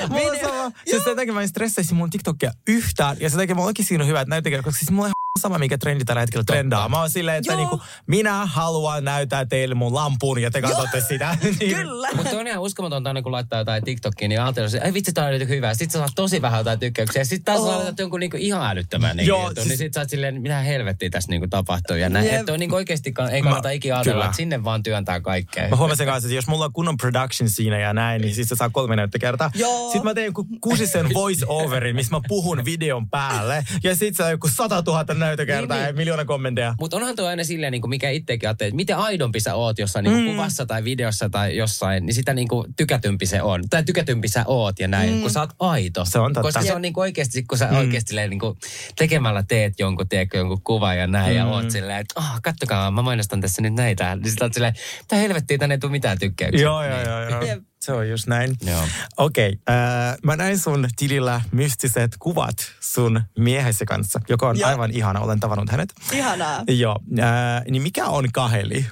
Mulla on sama. Siis sen takia mä en stressaisi mun TikTokia yhtään. Ja sen takia mulla onkin siinä hyvä, että näyttäkää, koska siis mulla on ihan sama, mikä trendi tällä hetkellä trendaa. Mä oon silleen, että Joo. niinku, minä haluan näyttää teille mun lampun ja te katsotte sitä. [LAUGHS] Niin. Kyllä. Mutta on ihan uskomatonta kun laittaa jotain TikTokiin, niin ajatellaan, että ei vitsi, tää on nyt hyvä. Sitten sä saat tosi vähän jotain tykkäyksiä. Sitten taas oh. laitat jonkun niinku ihan älyttömän niinku Joo, jutun, siis- niin sitten sä oot silleen, mitä helvettiä tässä niinku tapahtuu ja Niin, Näin, Jep. että on niin oikeasti, ei kannata Mä- ikinä ajatella, kyllä. että sinne vaan työntää kaikkea. Mä huomasin kanssa, että jos mulla on kunnon production siinä ja näin, niin siis se saa kolme näyttökertaa. Joo. Sitten mä teen joku kuusisen voice overin, missä mä puhun videon päälle. Ja sit se on joku 100 000 näyttökertaa Niin, ja niin. miljoona kommentteja. Mutta onhan tuo aina silleen, niin kuin mikä itsekin ajattelee, että miten aidompi sä oot jossain niin mm. kuvassa tai videossa tai jossain, niin sitä niin kuin tykätympi se on. Tai tykätympi sä oot ja näin, mm. kun sä oot aito. Se on totta. Koska se on niin kuin oikeasti, kun sä mm. oikeasti niin kuin tekemällä teet jonkun, tiedätkö, jonkun kuvan ja näin, mm. ja oot silleen, että oh, kattokaa, mä mainostan tässä nyt näitä. Niin sit oot silleen, mitä helvettiä, tänne ei tule mitään tykkäyksiä. Joo, joo, joo, joo. Jep. Se on just näin. Joo. Okei, okay, äh, mä näin sun tilillä mystiset kuvat sun miehesi kanssa, joka on Joo. aivan ihana, olen tavannut hänet. Ihanaa. Joo, äh, niin mikä on kaheli?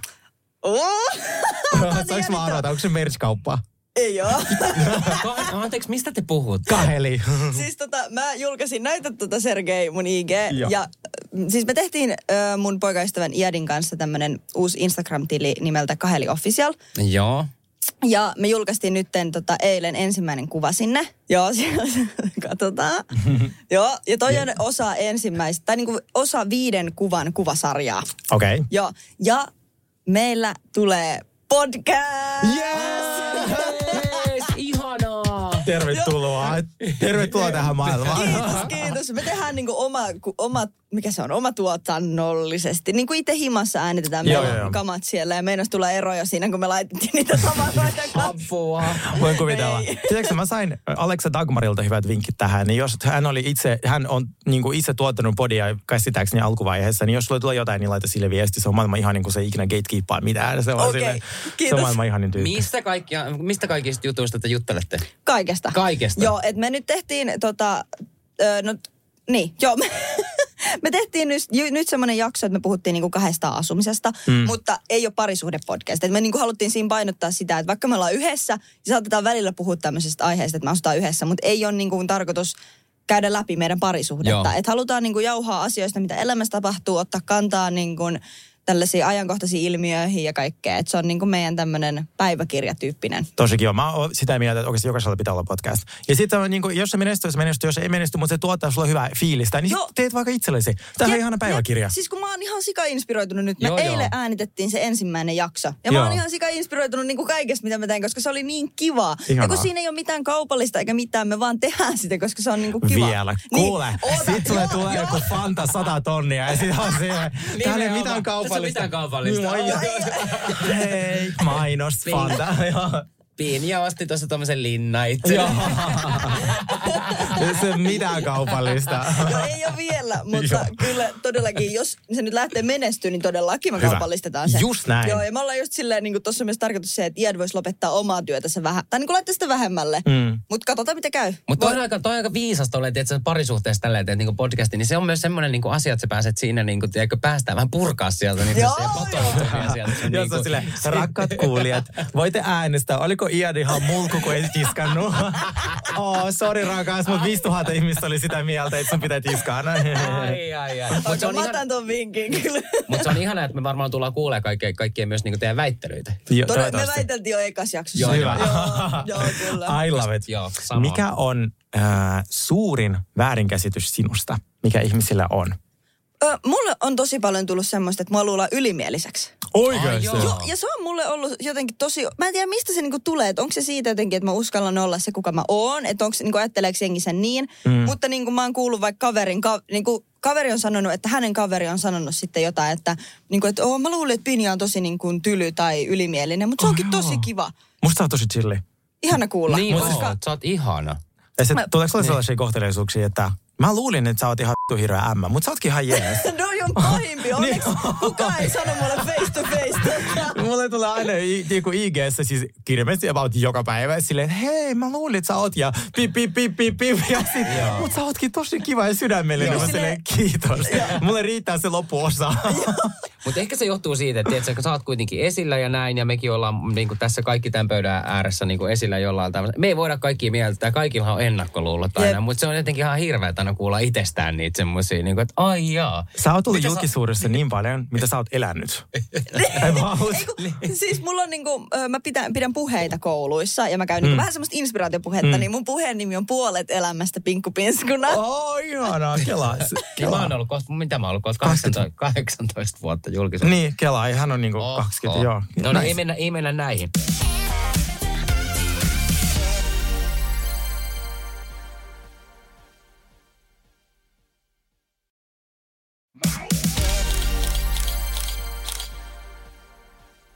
Oh! [LAUGHS] Saanko mä arvata, onko se merch-kauppa? Ei oo. Ka- [LAUGHS] Anteeksi, mistä te puhut? Kaheli. [LAUGHS] siis tota, mä julkaisin, näytä tota Sergei mun IG. Joo. Ja mm, siis me tehtiin ö, mun poikaystävän Iadin kanssa tämmönen uusi Instagram-tili nimeltä Kaheli Official. Joo. Ja me julkaistiin nytten tota, eilen ensimmäinen kuva sinne. Joo, [LAUGHS] katsotaan. Joo, ja toi on osa ensimmäistä, tai niinku osa viiden kuvan kuvasarjaa. Okei. Okay. Joo, ja meillä tulee podcast! Yes. Tervetuloa. Tervetuloa tähän maailmaan. Kiitos, kiitos. Me tehdään niinku oma, ku, oma, mikä se on, oma tuotannollisesti. Niin kuin itse himassa äänitetään. Joo, joo, on kamat siellä ja meinas tulla eroja siinä, kun me laitettiin niitä tavaroita. [LAUGHS] Apua. Voin kuvitella. Ei. Tiedätkö, mä sain Alexa Dagmarilta hyvät vinkit tähän. Niin jos hän oli itse, hän on niin kuin itse tuottanut podia käsittääkseni alkuvaiheessa, niin jos sulle tulee jotain, niin laita sille viesti. Se on maailman ihanin, kun se ei ikinä gatekeepaa mitään. Se on, Okei, silleen, se kiitos. on maailman ihanin tyyppi. Mistä, kaikkia, mistä kaikista jutuista te juttelette? Kaikesta. Kaikesta? Joo, että me nyt tehtiin tota, ö, no niin, joo. [LAUGHS] Me, tehtiin nyt, nyt semmoinen jakso, että me puhuttiin niinku kahdesta asumisesta, mm. mutta ei ole parisuhdepodcast. Et me niinku haluttiin siinä painottaa sitä, että vaikka me ollaan yhdessä, niin saatetaan välillä puhua tämmöisestä aiheesta, että me asutaan yhdessä, mutta ei ole niinku tarkoitus käydä läpi meidän parisuhdetta. Joo. Et halutaan niinku jauhaa asioista, mitä elämässä tapahtuu, ottaa kantaa niinku tällaisiin ajankohtaisiin ilmiöihin ja kaikkea. Et se on niinku meidän tämmöinen päiväkirjatyyppinen. Tosi kiva. Mä oon sitä mieltä, että oikeasti jokaisella pitää olla podcast. Ja sitten on niin kuin, jos se menestyy, se menestyy, jos ei menesty, mutta se tuottaa sulle hyvää fiilistä, niin Joo. sit teet vaikka itsellesi. Tämä on ihana päiväkirja. jep. Siis kun mä oon ihan sika inspiroitunut nyt. Me Joo, joo, joo. eilen äänitettiin se ensimmäinen jakso. Ja mä Joo. oon ihan sika inspiroitunut niin kuin kaikesta, mitä mä teen, koska se oli niin kivaa. Ihanaa. Ja kun siinä ei ole mitään kaupallista eikä mitään, me vaan tehdään sitä, koska se on niin kuin kiva. Vielä. Kuule, Niin, oota, sit sulle joo, tulee joo. joku Fanta 100 tonnia ja sit on siihen. [LAUGHS] Täällä ei mitään kaupallista. On mitään kaupallista. Moi. Hei, mainos Fanta. Joo. Piini osti tuossa tommosen linna itse. Joo. Se ole mitään kaupallista. Joo, [LAUGHS] ei ole vielä, mutta Joo. kyllä todellakin, jos se nyt lähtee menestyä, niin todellakin me Hyvä. kaupallistetaan se. Just näin. Joo, ja me ollaan just silleen, niin tuossa on myös tarkoitus se, että Iad voisi lopettaa omaa työtänsä vähän, tai niin kuin laittaa sitä vähemmälle. Mm. Mutta katsotaan, mitä käy. Mutta toi on aika, toi on aika viisasta olla, että parisuhteessa tällä teet niinku podcastin, niin se on myös semmoinen niinku asia, että sä pääset siinä, niinku, tiedätkö, päästään vähän purkaa sieltä niitä Joo, ja kotoutumia sieltä. Jos niinku- on sille, rakkaat kuulijat, voitte äänestää, oliko Ian ihan mulku, kun ei tiskannut? [LAUGHS] oh, sori rakas, mutta 5000 ihmistä oli sitä mieltä, että sun pitää tiskaa. Ai, ai, ai. Mutta se, on mä ihan, otan ton vinkin kyllä. mut se on ihana, että me varmaan tullaan kuulemaan kaikkien, kaikkien myös niinku teidän väittelyitä. Jo, Todella, me väiteltiin jo ekas jaksossa. Joo, Hyvä. joo, [LAUGHS] joo, kyllä. I love it. Joo, sama. Mikä on äh, suurin väärinkäsitys sinusta, mikä ihmisillä on? Ö, mulle on tosi paljon tullut semmoista, että mua luullaan ylimieliseksi. Oikeasti? Ai joo. Joo, ja se on mulle ollut jotenkin tosi, mä en tiedä mistä se niinku tulee, että onko se siitä jotenkin, että mä uskallan olla se, kuka mä oon, että onko se, niinku ajatteleeko jengi sen niin, mm. mutta niinku mä oon kuullut vaikka kaverin, ka, niinku kaveri on sanonut, että hänen kaveri on sanonut sitten jotain, että, niinku, että oh, mä luulin, että Pinja on tosi niinku tyly tai ylimielinen, mutta se onkin tosi kiva. Musta oot tosi chilli. Ihana kuulla. Niin koska, oot, sä oot ihana. Ja se, Mä- tuleeko sulle sellaisia kohteleisuuksia, että mä luulin, että sä oot ihan vittu hirveä ämmä, mutta sä ootkin ihan jees. [LAUGHS] Noi on pahimpi. [LAUGHS] Onneksi kukaan ei sano mulle face to face. Mulle tulee aina niinku IG-ssä siis kirmeisesti about joka päivä silleen, että hei, mä luulin, että sä oot ja pip, pip, pip, pip, pip. Ja sit, mut sä ootkin tosi kiva ja sydämellinen. Mä silleen, kiitos. Mulle riittää se loppuosa. Mutta ehkä se johtuu siitä, että tiedätkö, sä oot kuitenkin esillä ja näin, ja mekin ollaan niin kuin tässä kaikki tämän pöydän ääressä niin kuin esillä jollain tavalla. Me ei voida kaikki mieltää, kaikilla on ennakkoluulot aina, mutta se on jotenkin ihan hirveä aina kuulla itsestään niitä semmoisia, niin kuin, että ai jaa. Sä oot ollut sä- julkisuudessa niin paljon, mitä sä oot elänyt. [LAUGHS] Siis mulla on niinku, ö, mä pidän, pidän puheita kouluissa ja mä käyn niinku vähän semmoista inspiraatiopuhetta, niin mun puheen nimi on Puolet elämästä Pinkku Pinskuna. Oh, ihanaa, kelaa. [LAUGHS] Ja mä oon ollut kohta, mitä mä oon ollut kohta, 18, 18 vuotta julkisuudessa. Niin, Kela, hän on niinku Oho. 20, joo. No niin, ei mennä, ei mennä näihin.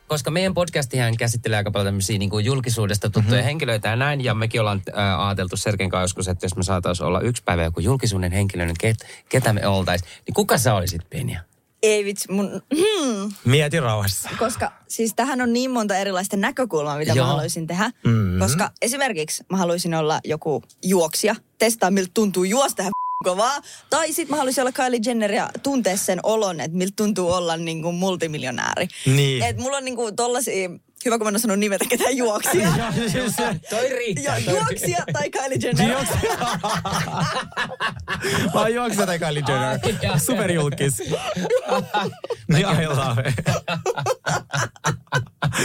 koska meidän podcastihan käsittelee aika paljon tämmöisiä niin kuin julkisuudesta tuttuja mm-hmm. henkilöitä ja näin, ja mekin ollaan äh, ajateltu Sergen kanssa joskus, että jos me saataisiin olla yksi päivä joku julkisuuden henkilö, niin ket, ketä me oltaisiin, niin kuka sä olisit, Penja? Ei vitsi, mun, Mieti rauhassa. koska siis tähän on niin monta erilaista näkökulmaa, mitä Joo. mä haluaisin tehdä. Mm. Koska esimerkiksi mä haluaisin olla joku juoksija, testaa miltä tuntuu juosta [LAUGHS] kovaa. Tai sitten mä haluaisin olla Kylie Jenner ja tuntea sen olon, että miltä tuntuu olla niin kuin multimiljonääri. Niin. Et mulla on niin kuin tollasia, hyvä kun mä en osannut nimetä ketään juoksijaa. [LAUGHS] Toi ja riittää. toi juoksija tai Kylie Jenner. Mä oon juoksija tai Kylie Jenner. Superjulkis. Niin I love it.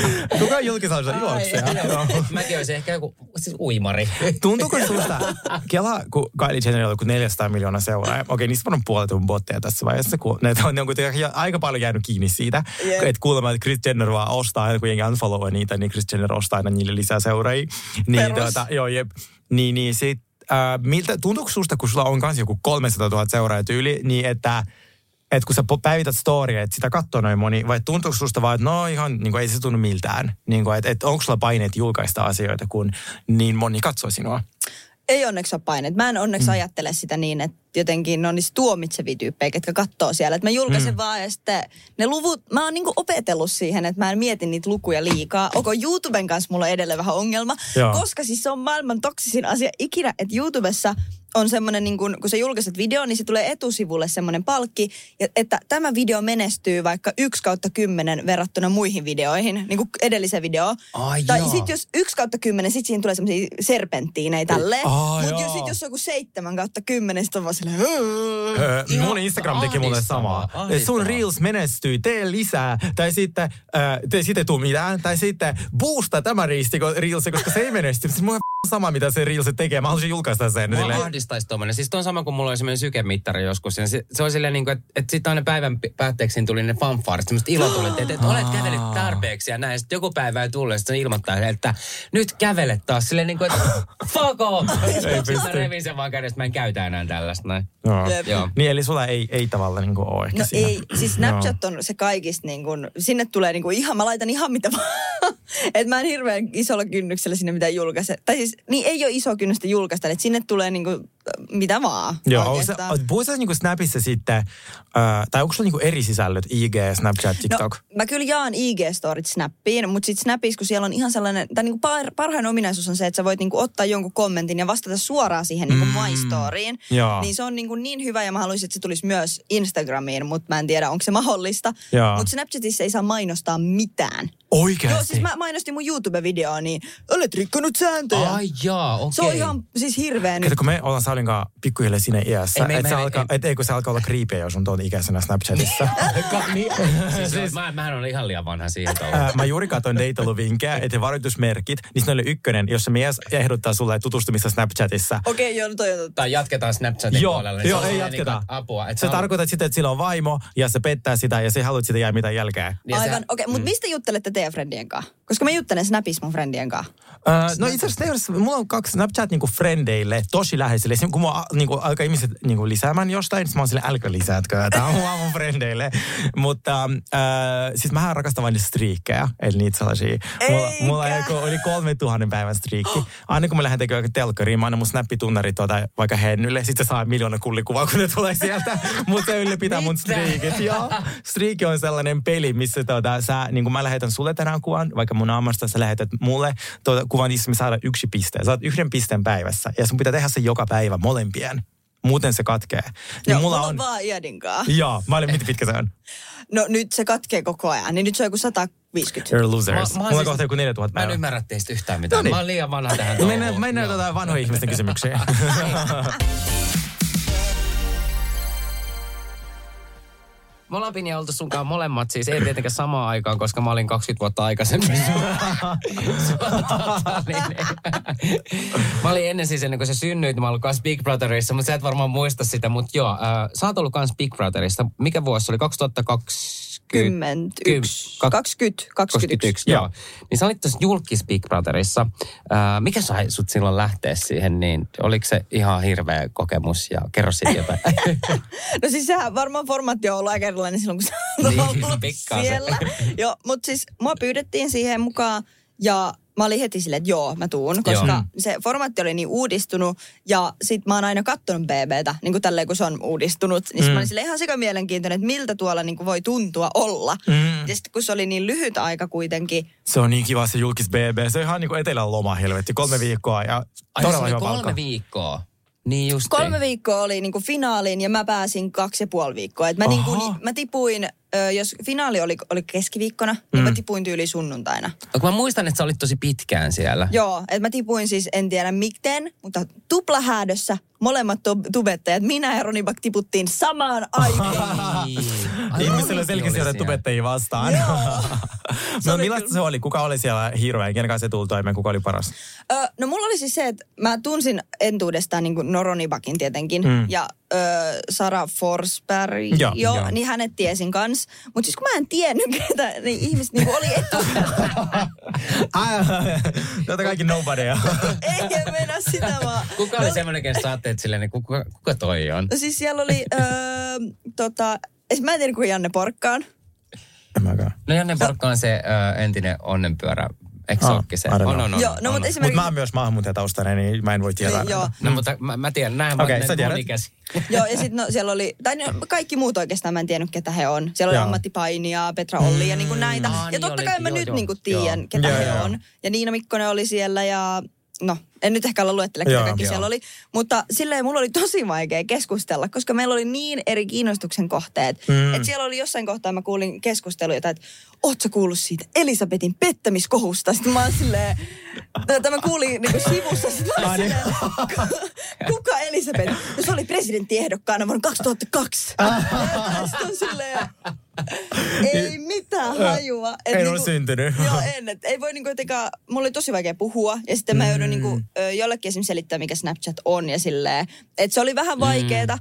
[LAUGHS] Kuka on julkisausa juoksija? Joo. Mäkin olisin ehkä joku siis uimari. Tuntuuko susta, Kela, kun Kylie Jenner on joku 400 miljoonaa seuraajaa, okei, niistä on puolet on botteja tässä vaiheessa, kun ne on, ne on kuitenkin aika paljon jäänyt kiinni siitä, Jep. että kuulemma, että Chris Jenner vaan ostaa, aina kun jengi unfollow niitä, niin Chris Jenner ostaa aina niille lisää seuraajia. Niin, Perus. tuota, joo, jep. Niin, niin sit, äh, miltä, tuntuuko susta, kun sulla on kanssa joku 300 000 seuraajaa tyyli, niin että että kun sä päivität storia, että sitä katsoo noin moni, vai tuntuuko susta vaan, että no ihan, niin kuin, ei se tunnu miltään? Niin kuin, että, että onko sulla paineet julkaista asioita, kun niin moni katsoo sinua? Ei onneksi ole paineet. Mä en onneksi mm. ajattele sitä niin, että jotenkin ne on niissä tuomitsevia tyyppejä, ketkä katsoo siellä. Että mä julkaisen mm. vaan ja sitten ne luvut, mä oon niinku opetellut siihen, että mä en mieti niitä lukuja liikaa. Onko YouTuben kanssa mulla on edelleen vähän ongelma, Joo. koska siis se on maailman toksisin asia ikinä, että YouTubessa on semmoinen, niin kun, kun sä julkaiset video, niin se tulee etusivulle semmoinen palkki, ja- että tämä video menestyy vaikka 1 kautta 10 verrattuna muihin videoihin, niin kuin edelliseen videoon. Ai tai sitten jos 1 kautta 10, sitten siinä tulee semmoisia serpenttiinejä tälleen. Mutta joo. sitten jos on joku 7 kautta 10, sitten on vaan silleen... Öö, Ihan mun Instagram teki mulle samaa. Sun Reels menestyy, tee lisää. Tai sitten, äh, te, sitten ei tuu mitään. Tai sitten boosta tämä riisti, Reels, koska se ei menesty. Siis sama, mitä se Reels tekee. Mä haluaisin julkaista sen. Mua Silleen, ahdistaisi tuommoinen. Siis on sama kuin mulla oli semmoinen sykemittari joskus. Ja se, se on silleen niin kuin, että, että sitten aina päivän päätteeksi siinä tuli ne fanfaarit, semmoiset ilotulit, että, että olet kävellyt tarpeeksi ja näin. Sitten joku päivä ei tullut, sitten se ilmoittaa, että nyt kävelet taas. Silleen niin kuin, että [LAUGHS] fuck off. Sitten mä pysty. revin sen vaan kädestä, mä en käytä enää tällaista näin. Joo. Joo. Niin eli sulla ei, ei tavallaan niin ole ehkä No siinä. ei, siis Snapchat on se kaikista niin kuin, sinne tulee niin kuin ihan, mä laitan ihan mitä vaan. [LAUGHS] että mä en hirveän isolla kynnyksellä sinne mitään julkaise. Tai siis, niin ei ole iso kynnystä julkaista, että sinne tulee niin kuin, mitä vaan. Joo, sä, puhuit sä niinku Snapissa sitten, äh, tai onko sulla niinku eri sisällöt, IG, Snapchat, TikTok? No, mä kyllä jaan IG-storit Snappiin, mutta sitten Snapissa, kun siellä on ihan sellainen, tai niinku par, parhain ominaisuus on se, että sä voit niinku ottaa jonkun kommentin ja vastata suoraan siihen niinku Mm. My Storyin. Joo. Niin se on niinku niin hyvä ja mä haluaisin, että se tulisi myös Instagramiin, mutta mä en tiedä, onko se mahdollista. Mutta Snapchatissa ei saa mainostaa mitään. Oikeasti? Joo, siis mä mainostin mun YouTube-videoa, niin olet rikkonut sääntöjä. Ai jaa, okei. Se on ihan siis hirveä nyt. Kato, kun me ollaan Saulin kanssa pikkuhiljaa siinä iässä, Ei, me- että me- se me- alkaa, et, ei kun se alkaa olla creepy, jos on tuon ikäisenä Snapchatissa. [LAUGHS] [LAUGHS] siis, mä, mähän olen ihan liian vanha siihen. Ää, mä juuri katsoin deittailuvinkkejä, että varoitusmerkit, niin ne oli ykkönen, jos se mies ehdottaa sulle tutustumista Snapchatissa. Okei, okay, joo, no toi on totta. Tai jatketaan Snapchatin Joo, puolella. niin joo, ei jatketa. Niin apua. Että Se tarkoittaa sitä, että sillä on vaimo ja se pettää sitä ja se ei halua, että siitä jää mitään jälkeä. Niin Aivan, sä- okei, okay, mutta mistä juttelette teidän friendien kanssa? Koska mä juttelen Snapissa mun friendien kanssa. Öö, no itse asiassa mulla on kaksi Snapchat niinku frendeille tosi läheisille. Esimerkiksi kun mua niinku, alkaa ihmiset niinku, lisäämään jostain, mä oon sille älkää lisätkö, tää on vaan mun frendeille. Mutta äh, siis mähän rakastan vain striikkejä, eli niitä sellaisia. Mulla, Eikä. mulla joku, oli kolme tuhannen päivän striikki. Aina kun mä lähden tekemään telkkariin, mä annan mun snappitunnarit tuota, vaikka Hennylle, sit se saa miljoona kullikuvaa, kun ne tulee sieltä. Mutta se ylläpitää mun striikit. Joo. Striikki on sellainen peli, missä tuota, sä, niin mä lähetän sulle tänään kuvan, vaikka mun naamasta sä lähetät mulle tuota, kuvan, missä me saadaan yksi piste. Saat yhden pisteen päivässä ja sun pitää tehdä se joka päivä molempien. Muuten se katkee. Niin Joo, mulla mulla on... vaan Iadinkaan. Joo, mä olen, miten pitkä se on? No nyt se katkee koko ajan, niin nyt se on joku 150. You're losers. Mä- mä mulla on siis- kohta joku 4000 Mä en päivää. ymmärrä teistä yhtään mitään. Noniin. Mä oon liian vanha tähän No mennään, touhuun. mennään Joo. tota vanhojen ihmisten kysymyksiin. [LAUGHS] [LAUGHS] Me ollaan Pinja oltu sunkaan molemmat, siis ei tietenkään samaan aikaan, koska mä olin 20 vuotta aikaisemmin. Tota, niin, niin. mä olin ennen siis ennen kuin sä synnyit, mä olin kanssa Big Brotherissa, mutta sä et varmaan muista sitä, mutta joo, äh, sä oot ollut kanssa Big Brotherissa. Mikä vuosi se oli? 2002? 21. Kym- 20, 21. joo. Niin sä olit tuossa julkis Big Brotherissa. Ää, mikä sai sut silloin lähteä siihen, niin oliko se ihan hirveä kokemus ja kerro sitten jotain. [LAUGHS] No siis sehän varmaan formaatti on ollut aika erilainen silloin, kun sä Niin, [LAUGHS] siellä. Joo, mutta siis mua pyydettiin siihen mukaan ja mä olin heti silleen, että joo, mä tuun, koska Joo. se formaatti oli niin uudistunut ja sit mä oon aina kattonut BBtä, niin kuin tälleen kun se on uudistunut. Niin mm. mä olin silleen ihan sika mielenkiintoinen, että miltä tuolla niin kuin voi tuntua olla. Mm. Ja sitten kun se oli niin lyhyt aika kuitenkin, Se on niin kiva se julkis BB. Se on ihan niin kuin etelän loma helvetti. Kolme viikkoa ja Ai, todella se oli hyvä kolme palkka. viikkoa. Niin just. Kolme viikkoa oli niinku finaaliin ja mä pääsin kaksi ja puoli viikkoa. Et mä, niinku, Aha. mä tipuin, jos finaali oli, oli keskiviikkona, niin mä tipuin tyyli sunnuntaina. Mä muistan, että sä olit tosi pitkään siellä. Joo, että mä tipuin siis, en tiedä miten, mutta tuplahäädössä molemmat tub- tubettajat, minä ja Ronibak tiputtiin samaan [LAUGHS] aikaan. Ihmisillä selkeästi otettu tubettajia vastaan. [LAUGHS] Se no millaista kyllä- se oli? Kuka oli siellä hirveä? Kenen kanssa se tuli toimeen? Kuka oli paras? Ö, no mulla oli siis se, että mä tunsin entuudestaan niin no Ronibakin tietenkin. Mm. Ja ö, Sara Forsberg, Joo, joo, joo. niin hänet tiesin kans. Mutta siis kun mä en tiennyt, [LAUGHS] ketä niin ihmiset niin oli [LAUGHS] etukäteen. Tätä kaikki nobodya. Ei en mennä sitä vaan. Kuka oli semmoinen, kenestä sä ajattelet silleen, niin kuka, kuka toi on? No siis siellä oli, öö, tota, es- mä en tiedä kuka Janne Porkkaan. En mäkään. No Janne Porkka on se ö, entinen onnenpyörä. Eikö se Ah, olekin se? I don't know. On, on, on, Joo, no on, mutta on. Mutta esimerkiksi... mä oon myös maahanmuuttajataustainen, niin mä en voi tietää. Niin, joo. No mutta mä, mä tiedän, näin Okei, sä tiedät. monikäsi. [LAUGHS] Joo, ja sitten no, siellä oli, tai no, kaikki muut oikeastaan mä en tiennyt, ketä he on. Siellä oli Joo. ammattipainija, Petra Olli ja niin kuin näitä. Aa, ja niin totta oli, kai mä joo, nyt joo, niin kuin joo. tiedän, ketä Joo, he joo. on. Ja Niina Mikkonen oli siellä ja no, en nyt ehkä ala luettele, ketä kaikki joo. siellä oli. Mutta silleen mulla oli tosi vaikea keskustella, koska meillä oli niin eri kiinnostuksen kohteet. Mm. Että siellä oli jossain kohtaa, mä kuulin keskusteluja, että oot sä kuullut siitä Elisabetin pettämiskohusta? Sitten mä oon silleen, tätä mä kuulin niinku sivussa, sitten mä oon niin. silleen, kuka Elisabeth? No se oli presidenttiehdokkaana vuonna 2002. Sitten [LAUGHS] on silleen, ei mitään hajua. Et En ole syntynyt. Joo, en. Et ei voi niinku jotenkaan, mulla oli tosi vaikea puhua. Ja sitten mä joudun niinku, ö, jollekin esimerkiksi selittämään, mikä Snapchat on ja silleen. Että se oli vähän vaikeeta.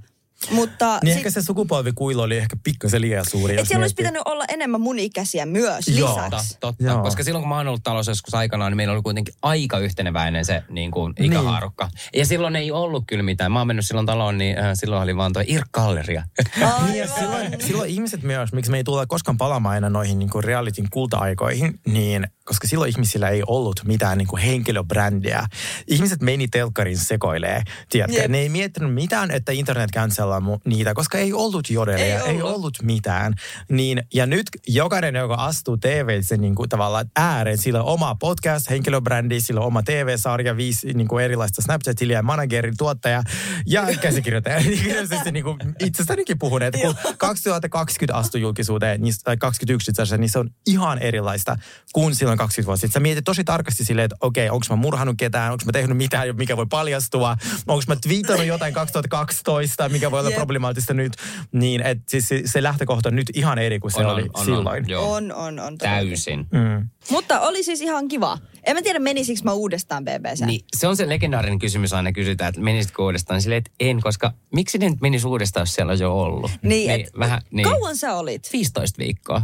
Mutta Niin sit- ehkä se sukupolvikuilu oli ehkä pikkasen liian suuri. et jos siellä olisi pitänyt olla enemmän mun ikäisiä myös Joo. lisäksi. Totta, totta. Joo. koska silloin kun mä oon ollut talossa joskus aikanaan, niin meillä oli kuitenkin aika yhteneväinen se niin kuin, ikähaarukka. Ja silloin ei ollut kyllä mitään. Mä oon mennyt silloin taloon, niin äh, silloin oli vaan toi Irk-galleria. [LAUGHS] Niin ja silloin, silloin ihmiset myös, miksi me ei tule koskaan palaamaan aina noihin niin kuin realityn kulta-aikoihin, niin koska silloin ihmisillä ei ollut mitään niin kuin henkilöbrändiä. Ihmiset meni telkkarin sekoilee, tiedätkö? Jep. Ne ei miettinyt mitään, että internet cancellaa mu- niitä, koska ei ollut jodelia, Ei ei, ei ollut. ollut mitään. Niin, ja nyt jokainen, joka astuu TV, sen niin kuin tavallaan ääreen, sillä on oma podcast, henkilöbrändi, sillä on oma TV-sarja, viisi niin kuin erilaista Snapchat-tiliä, manageri, tuottaja ja [LAUGHS] käsikirjoittaja. [LAUGHS] Kirjallisesti niin kuin itsestänikin puhuneet. Kun 2020 astui julkisuuteen, niin, tai 2021 itse asiassa, niin se on ihan erilaista kuin silloin 20 vuotta sitten. Sä mietit tosi tarkasti silleen, että okei, onko mä murhannut ketään, onko mä tehnyt mitään, mikä voi paljastua, onko mä twiitannut jotain 2012, mikä voi olla Jep. problemaattista nyt. Niin, että siis se, se lähtökohta on nyt ihan eri kuin se On, oli on, silloin. on, joo. On, on, on. Täysin. Mm. Mutta oli siis ihan kiva. En mä tiedä, menisikö mä uudestaan BBC. Niin, se on se legendaarinen kysymys aina kysytään, että menisitkö uudestaan? Silleen, että en, koska miksi ne nyt menisi uudestaan, jos siellä on jo ollut? Niin, et, vähän, niin. Kauan sä olit? 15 viikkoa.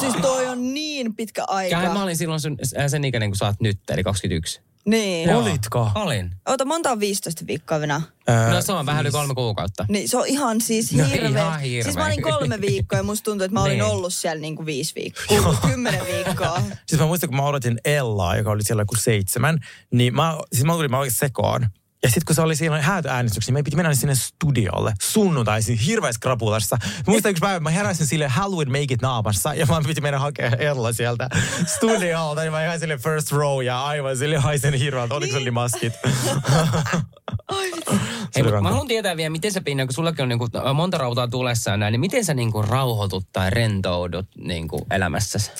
Siis toi on niin pitkä aika. Kähän mä olin silloin sun, äh, sen ikäinen, kun sä oot nyt, eli 21. Niin. Joo. Olitko? Olin. Ota, monta on 15 viikkoa venä? Ää, No se on vähän yli kolme kuukautta. Niin se on ihan siis No, hirveä. ihan hirveä. Siis mä olin kolme viikkoa ja musta tuntui, että mä olin Niin. ollut siellä niinku viisi viikkoa. Kymmenen viikkoa. Siis mä muistan, kun mä odotin Ellaa, joka oli siellä kuin seitsemän, niin mä, siis mä tulin, mä olin sekoon. Ja sitten kun se oli siinä häätöäänestyksiä, niin me piti mennä sinne studiolle sunnuntaisin hirveässä krapulassa. Mä muistan yksi päivä, mä heräsin sille Halloween Make It naamassa ja mä piti mennä hakemaan Ella sieltä studiolta. Ja mä ihan sille first row ja aivan sille haisen hirveältä. Oliko se oli maskit? Hei, mä haluan tietää vielä, miten sä Pinna, kun sullakin on niinku monta rautaa tulessa näin, niin miten sä niinku rauhoitut tai rentoudut niinku elämässäsi?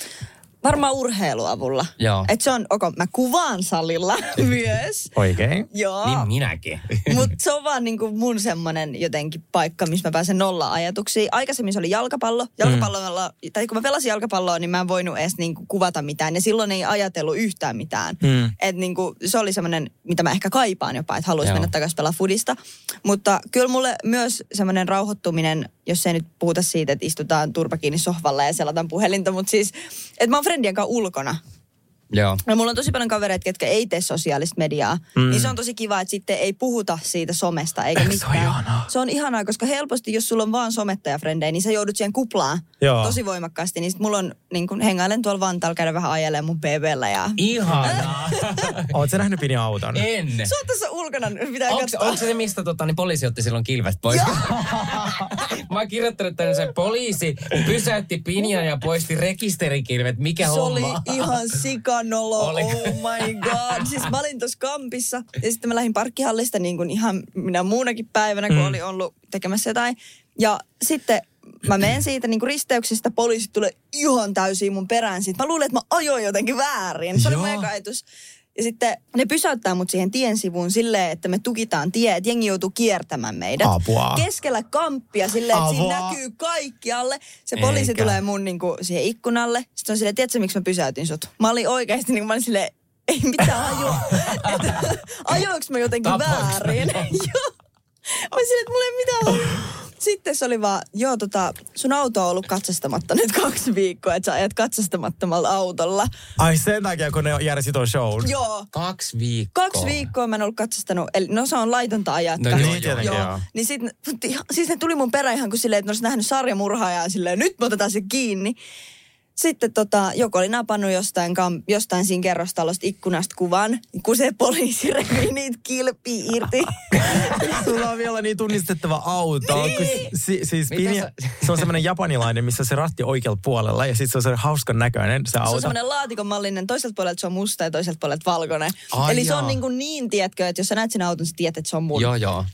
Varmaan urheiluavulla. Joo. Et se on, ok, mä kuvaan salilla [LAUGHS] myös. Oikein. Joo. Niin minäkin. [LAUGHS] Mutta se on vaan niinku mun semmonen jotenkin paikka, missä mä pääsen nolla ajatuksiin. Aikaisemmin se oli jalkapallo. Jalkapallolla, mm. tai kun mä pelasin jalkapalloa, niin mä en voinut edes niinku kuvata mitään. Ja silloin ei ajatellut yhtään mitään. Mm. Et niinku, se oli semmoinen, mitä mä ehkä kaipaan jopa, että haluaisin mennä takaisin pelaa fudista. Mutta kyllä mulle myös semmoinen rauhoittuminen jos ei nyt puhuta siitä, että istutaan turpa kiinni sohvalla ja selataan puhelinta, mutta siis, että mä oon friendien kanssa ulkona. Joo. No mulla on tosi paljon kavereita, ketkä ei tee sosiaalista mediaa. Mm. Niin se on tosi kiva, että sitten ei puhuta siitä somesta eikä Eikö se mitään. ole ihanaa? Se on ihanaa, koska helposti, jos sulla on vaan sometta-frendejä, niin sä joudut siihen kuplaan Joo. tosi voimakkaasti. Niin sit mulla on, niin kun hengailen tuolla Vantaalla, käydä vähän ajelemaan mun BBllä ja... Ihanaa. [LAUGHS] Oot sä nähnyt Pini auton? en. Se on tässä ulkona, pitää Onko, katsoa. onko se se, mistä tota, niin poliisi otti silloin kilvet pois? [LAUGHS] Mä oon kirjoittanut tänne sen poliisi pysäytti Pinjan ja poisti rekisterikilvet. Mikä Se oli homma? ihan [LAUGHS] sikanolo, Oli. oh my god. Siis mä olin tuossa kampissa ja sitten mä lähdin parkkihallista niin kuin ihan minä muunakin päivänä, kun mm. oli ollut tekemässä jotain. Ja sitten mä menen siitä niin kuin risteyksestä, poliisit tulee ihan täysin mun perään. Sitten mä luulin, että mä ajoin jotenkin väärin. Se oli mun. Ja sitten ne pysäyttää mut siihen tien sivuun silleen, että me tukitaan tie, että jengi joutuu kiertämään meidät. Apua. Keskellä kamppia silleen, että siinä näkyy kaikkialle. Se poliisi Eikä. tulee mun niinku siihen ikkunalle. Sitten on silleen, tiedätkö miksi mä pysäytin sut? Mä olin oikeasti niin mä olin silleen, ei mitään ajoa. [LAUGHS] Ajoinko mä jotenkin Tapoinko mä väärin? [LAUGHS] Joo. Mä silleen, että mulla ei mitään. [LAUGHS] Sitten se oli vaan, joo tota, sun auto on ollut katsastamatta nyt kaksi viikkoa, että sä ajat katsastamattomalla autolla. Ai sen takia, kun ne järjesti ton shown. Joo. Kaksi viikkoa. Kaksi viikkoa mä en ollut katsastanut, eli no se on laitonta ajaa. No kai. joo, Niin, tietenkin joo. Niin sit, siis ne tuli mun perään ihan kuin silleen, että ne olisi nähnyt sarjamurhaajaa silleen, nyt me otetaan se kiinni. Sitten tota, joku oli napannut jostain, kam, jostain siinä kerrostalosta ikkunasta kuvan, kun se poliisi revi niitä kilpiä irti. [LAUGHS] Sulla on vielä niin tunnistettava auto. Niin. kun Si, siis Pini, se on semmoinen japanilainen, missä se ratti oikealla puolella ja sitten se on se hauskan näköinen se Se on auto. semmoinen laatikon mallinen, toiselta puolelta se on musta ja toiselta puolelta valkoinen. Ai Eli se on jaa. niin, kuin niin, tiedätkö, että jos sä näet sen auton, sä tiedät, että se on mun. Joo, joo.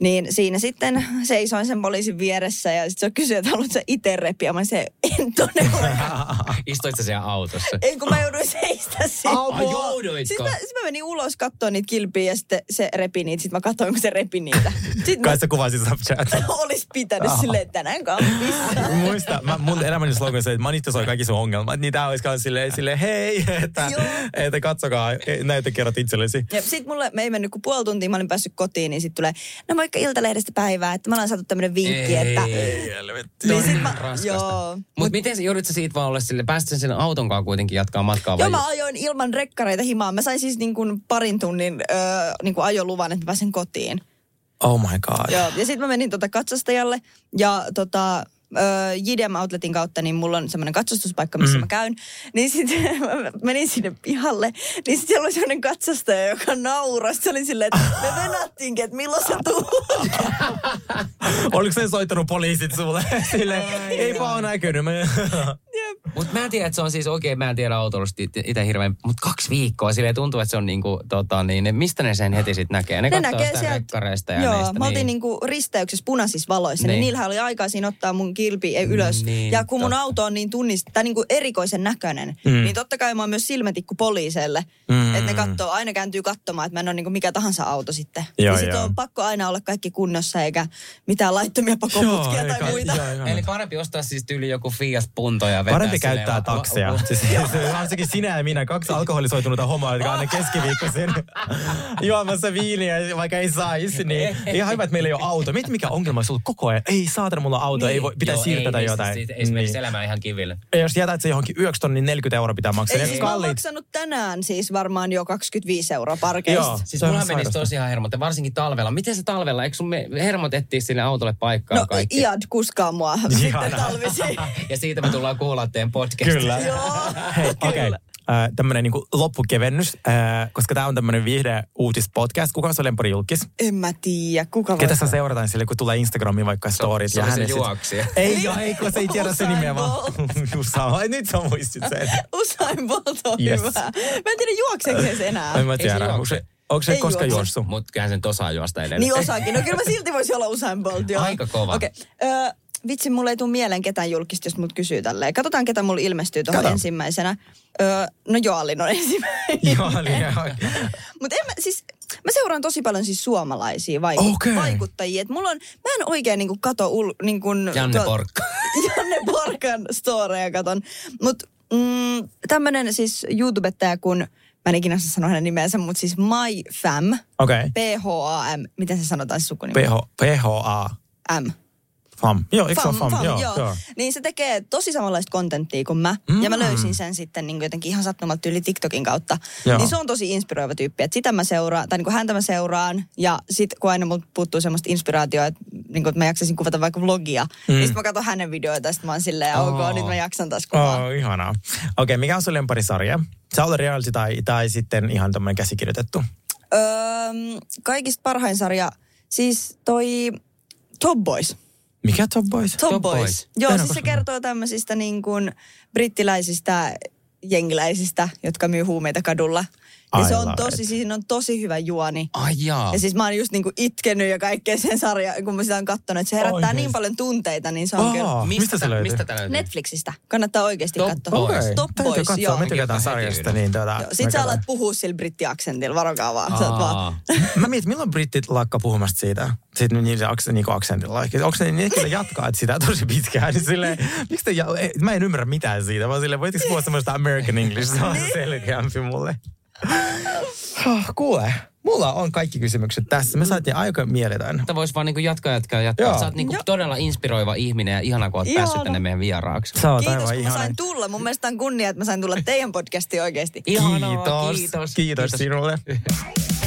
Niin siinä sitten seisoin sen poliisin vieressä ja sitten se kysyi, että haluatko sä itse repiä? Mä se en todellakaan. [LAUGHS] Istuit sä siellä autossa? Ei kun mä jouduin seistä siinä. Ai, jouduitko? Sitten mä, sit mä menin ulos katsoa niitä kilpiä ja sitten se repi niitä. Sitten mä katsoin, kun se repi niitä. Sitten Kai mä sä kuvasit Snapchat. [LAUGHS] olis pitänyt silleen, että tänään kampissa. [LAUGHS] Muista, mä, mun elämäni slogan se, että manittosoi kaikki sun ongelmat. Niin tää olisi kans silleen, silleen hei, että, Joo. että katsokaa, näitä kerrot itsellesi. Ja sit mulle, me ei mennyt kuin puoli tuntia, mä olin päässyt kotiin, niin sit tulee, no moikka Iltalehdestä päivää, että mä ollaan saatu tämmönen vinkki, että... Helvetti. Niin sit mä, raskasta. joo. Mutta miten sä joudut sä siitä vaan olla sille, pääsit sen auton kanssa kuitenkin jatkaa matkaa vai? Joo, mä ajoin ilman rekkareita himaan. Mä sain siis niin kuin parin tunnin öö, niin kuin ajoluvan, että mä pääsen kotiin. Oh my god. Joo, ja sitten mä menin tota katsastajalle ja tota, JDM Outletin kautta, niin mulla on semmoinen katsastuspaikka, missä mm. mä käyn. [LAUGHS] Niin sitten [LAUGHS] mä menin sinne pihalle, niin sitten siellä oli semmoinen katsastaja, joka naurasi. Se oli silleen, että me venattiinkin, että milloin sä tuut. [LAUGHS] Oliko se soittanut poliisit sulle? Silleen, eipä ole näkynyt. Mä... Mutta mä en tiedä, että se on siis oikein, mä en tiedä autolusta itse hirveän, mutta kaksi viikkoa, silleen tuntuu, että se on niinku, tota, niin, ne, mistä ne sen heti sitten näkee? Ne, Ne katsoo näkee sitä sieltä. rekkareista ja Joo, niistä. mä oltiin niin. niinku risteyksessä punaisissa valoissa, niin. Niin. niin niillähän oli aikaa siinä ottaa mun kilpi ei ylös. Niin, ja kun mun totta. auto on niin tunnist, tai niinku erikoisen näköinen, Mm. niin totta kai mä oon myös silmätikku poliiseille. Mm. Että ne katsoo, aina kääntyy katsomaan, että mä en ole niinku mikä tahansa auto sitten. Joo, ja sitten joo. on pakko aina olla kaikki kunnossa, eikä mitään laittomia pakoputkia Joo, tai eikä- muita. joo, joo. Eli parempi ostaa siis tyyli joku Fiat Punto ja vetää Parempi käyttää la- takseja. la- Siis, varsinkin sinä ja minä, kaksi alkoholisoitunutta homoa, jotka aina keskiviikkoisin [LAUGHS] juomassa viiniä, vaikka ei saisi. Niin [LAUGHS] ihan hyvä, että meillä ei ole auto. Mieti, mikä ongelma olisi ollut koko ajan. Ei saatana, mulla on auto, Niin. ei voi, pitää Joo, siirtää ei, niin, jotain. Siis, esimerkiksi niin. elämä ihan kiville. Ja jos jätät se johonkin yöksi tonnin 40 euroa pitää maksaa. Ei, siis mä oon maksanut tänään siis varmaan jo 25 euroa parkeista. Joo. Siis mulla ihan menisi sairasta. tosiaan hermot, ja varsinkin talvella. Miten se talvella, eikö sun me hermotettiin sinne autolle paikkaa No kaikki? Iad kuskaa mua [LAUGHS] sitten Ihana. talvisin. [LAUGHS] Ja siitä me tullaan kuulla teidän podcastia. Kyllä. Joo. Hei, okei. Okay. Äh, tämmönen niinku loppukevennys, äh, koska tämä on tämmönen viihde uutispodcast. Kuka on sun lempari julkis? En mä tiedä, kuka voi Ketä sä seurataan sille, kun tulee Instagramiin vaikka storit? se oli se sit- juoksija. Ei, joo, ei, kun se ei tiedä sen nimeä vaan. Usain, [LAUGHS] ai nyt sä muistit sen. [LAUGHS] Usain Bolt on Yes. hyvä. Mä en tiedä juokseeko se enää. En mä Ei se tiedä. Onko juokse. se, onko se Ei koskaan juokse. juossut? Mutta kyllähän sen osaa juosta edelleen. Niin osaakin. No kyllä mä silti voisi olla Usain Bolt. Joo. Aika kova. Okei. Okay. Vitsi, mulle ei tule mieleen ketään julkista, jos mut kysyy tälleen. Katsotaan, ketä mulla ilmestyy tuohon Kato. ensimmäisenä. Öö, no Joalin on ensimmäinen. Joo. [LAUGHS] Mutta en mä, siis, mä seuraan tosi paljon siis suomalaisia vaiku- Okei. vaikuttajia. Et mulla on, mä en oikein niinku kato ul, niin kun, Janne Porkka. [LAUGHS] Janne Porkan storeja katon. Mutta mm, tämmönen siis YouTubettaja kun, mä en ikinä sanoa hänen nimensä, mutta siis MyFam, Okei. P-H-A-M, miten se sanotaan se sukunimi? PH, PHA. M. Fam. Joo, eikö Fam, fam? fam, Joo, joo. joo. Niin se tekee tosi samanlaista kontenttia kuin mä. Mm. Ja mä löysin sen sitten niin jotenkin ihan sattumalta yli TikTokin kautta. Joo. Niin se on tosi inspiroiva tyyppi. Että sitä mä seuraan, tai niin kuin häntä mä seuraan. Ja sit kun aina multa puuttuu semmoista inspiraatioa, että, niin kuin, että mä jaksaisin kuvata vaikka vlogia. Mm. Niin sit mä katson hänen videoita ja sit mä oon silleen, ok, Oh. nyt mä jaksan taas kuvaa. Oh, ihanaa. Okei, okay, mikä on sun lemparisarja? On reality tai, tai sitten ihan tämmöinen käsikirjoitettu. Öö, kaikista parhain sarja, siis toi Top Boys. Mikä Top Boys? Top, Top Boys. Boys. Joo, siis se kertoo tämmöisistä niin kuin brittiläisistä jengiläisistä, jotka myy huumeita kadulla. Ja I se on tosi, it. siinä on tosi hyvä juoni. Ai jaa. Ja siis mä oon just niinku itkenyt ja kaikkea sen sarjan, kun mä sitä oon kattonut, että se herättää Oikeesti? niin paljon tunteita, niin se on Aa. kyllä mistä se tää- löytyy? Mistä tää löytyy? Netflixistä. Kannattaa oikeasti Top katsoa. Boys. Okei, Top täytyy Boys, katsoa. joo. Me tykätään sarjasta, niin tuota, Joo, Sit sä alat puhua sillä brittiaksentilla, varokaa vaan. Sä oot vaan. Aa. Mä mietin, milloin britit lakka puhumasta siitä, siitä niin, niin aksentilla. Onko ne ne kyllä jatkaa että sitä tosi pitkään? Niin silleen, miksi te, mä en ymmärrä mitään siitä, vaan silleen, voitko puhua semmoista American English, se on selkeämpi mulle. Oh, kuule, mulla on kaikki kysymykset tässä. Me saatiin aika mieletön. Että vois vaan niinku jatkaa, jatkaa, jatkaa. Joo. Sä oot niinku Joo. todella inspiroiva ihminen ja ihana, kun oot Ihana. päässyt tänne meidän vieraaksi. Sä oot Kiitos, aivan kun mä ihana. sain tulla. Mun mielestä on kunnia, että mä sain tulla teidän podcastiin oikeasti. Ihanaa, Kiitos. kiitos. Kiitos sinulle. [LAUGHS]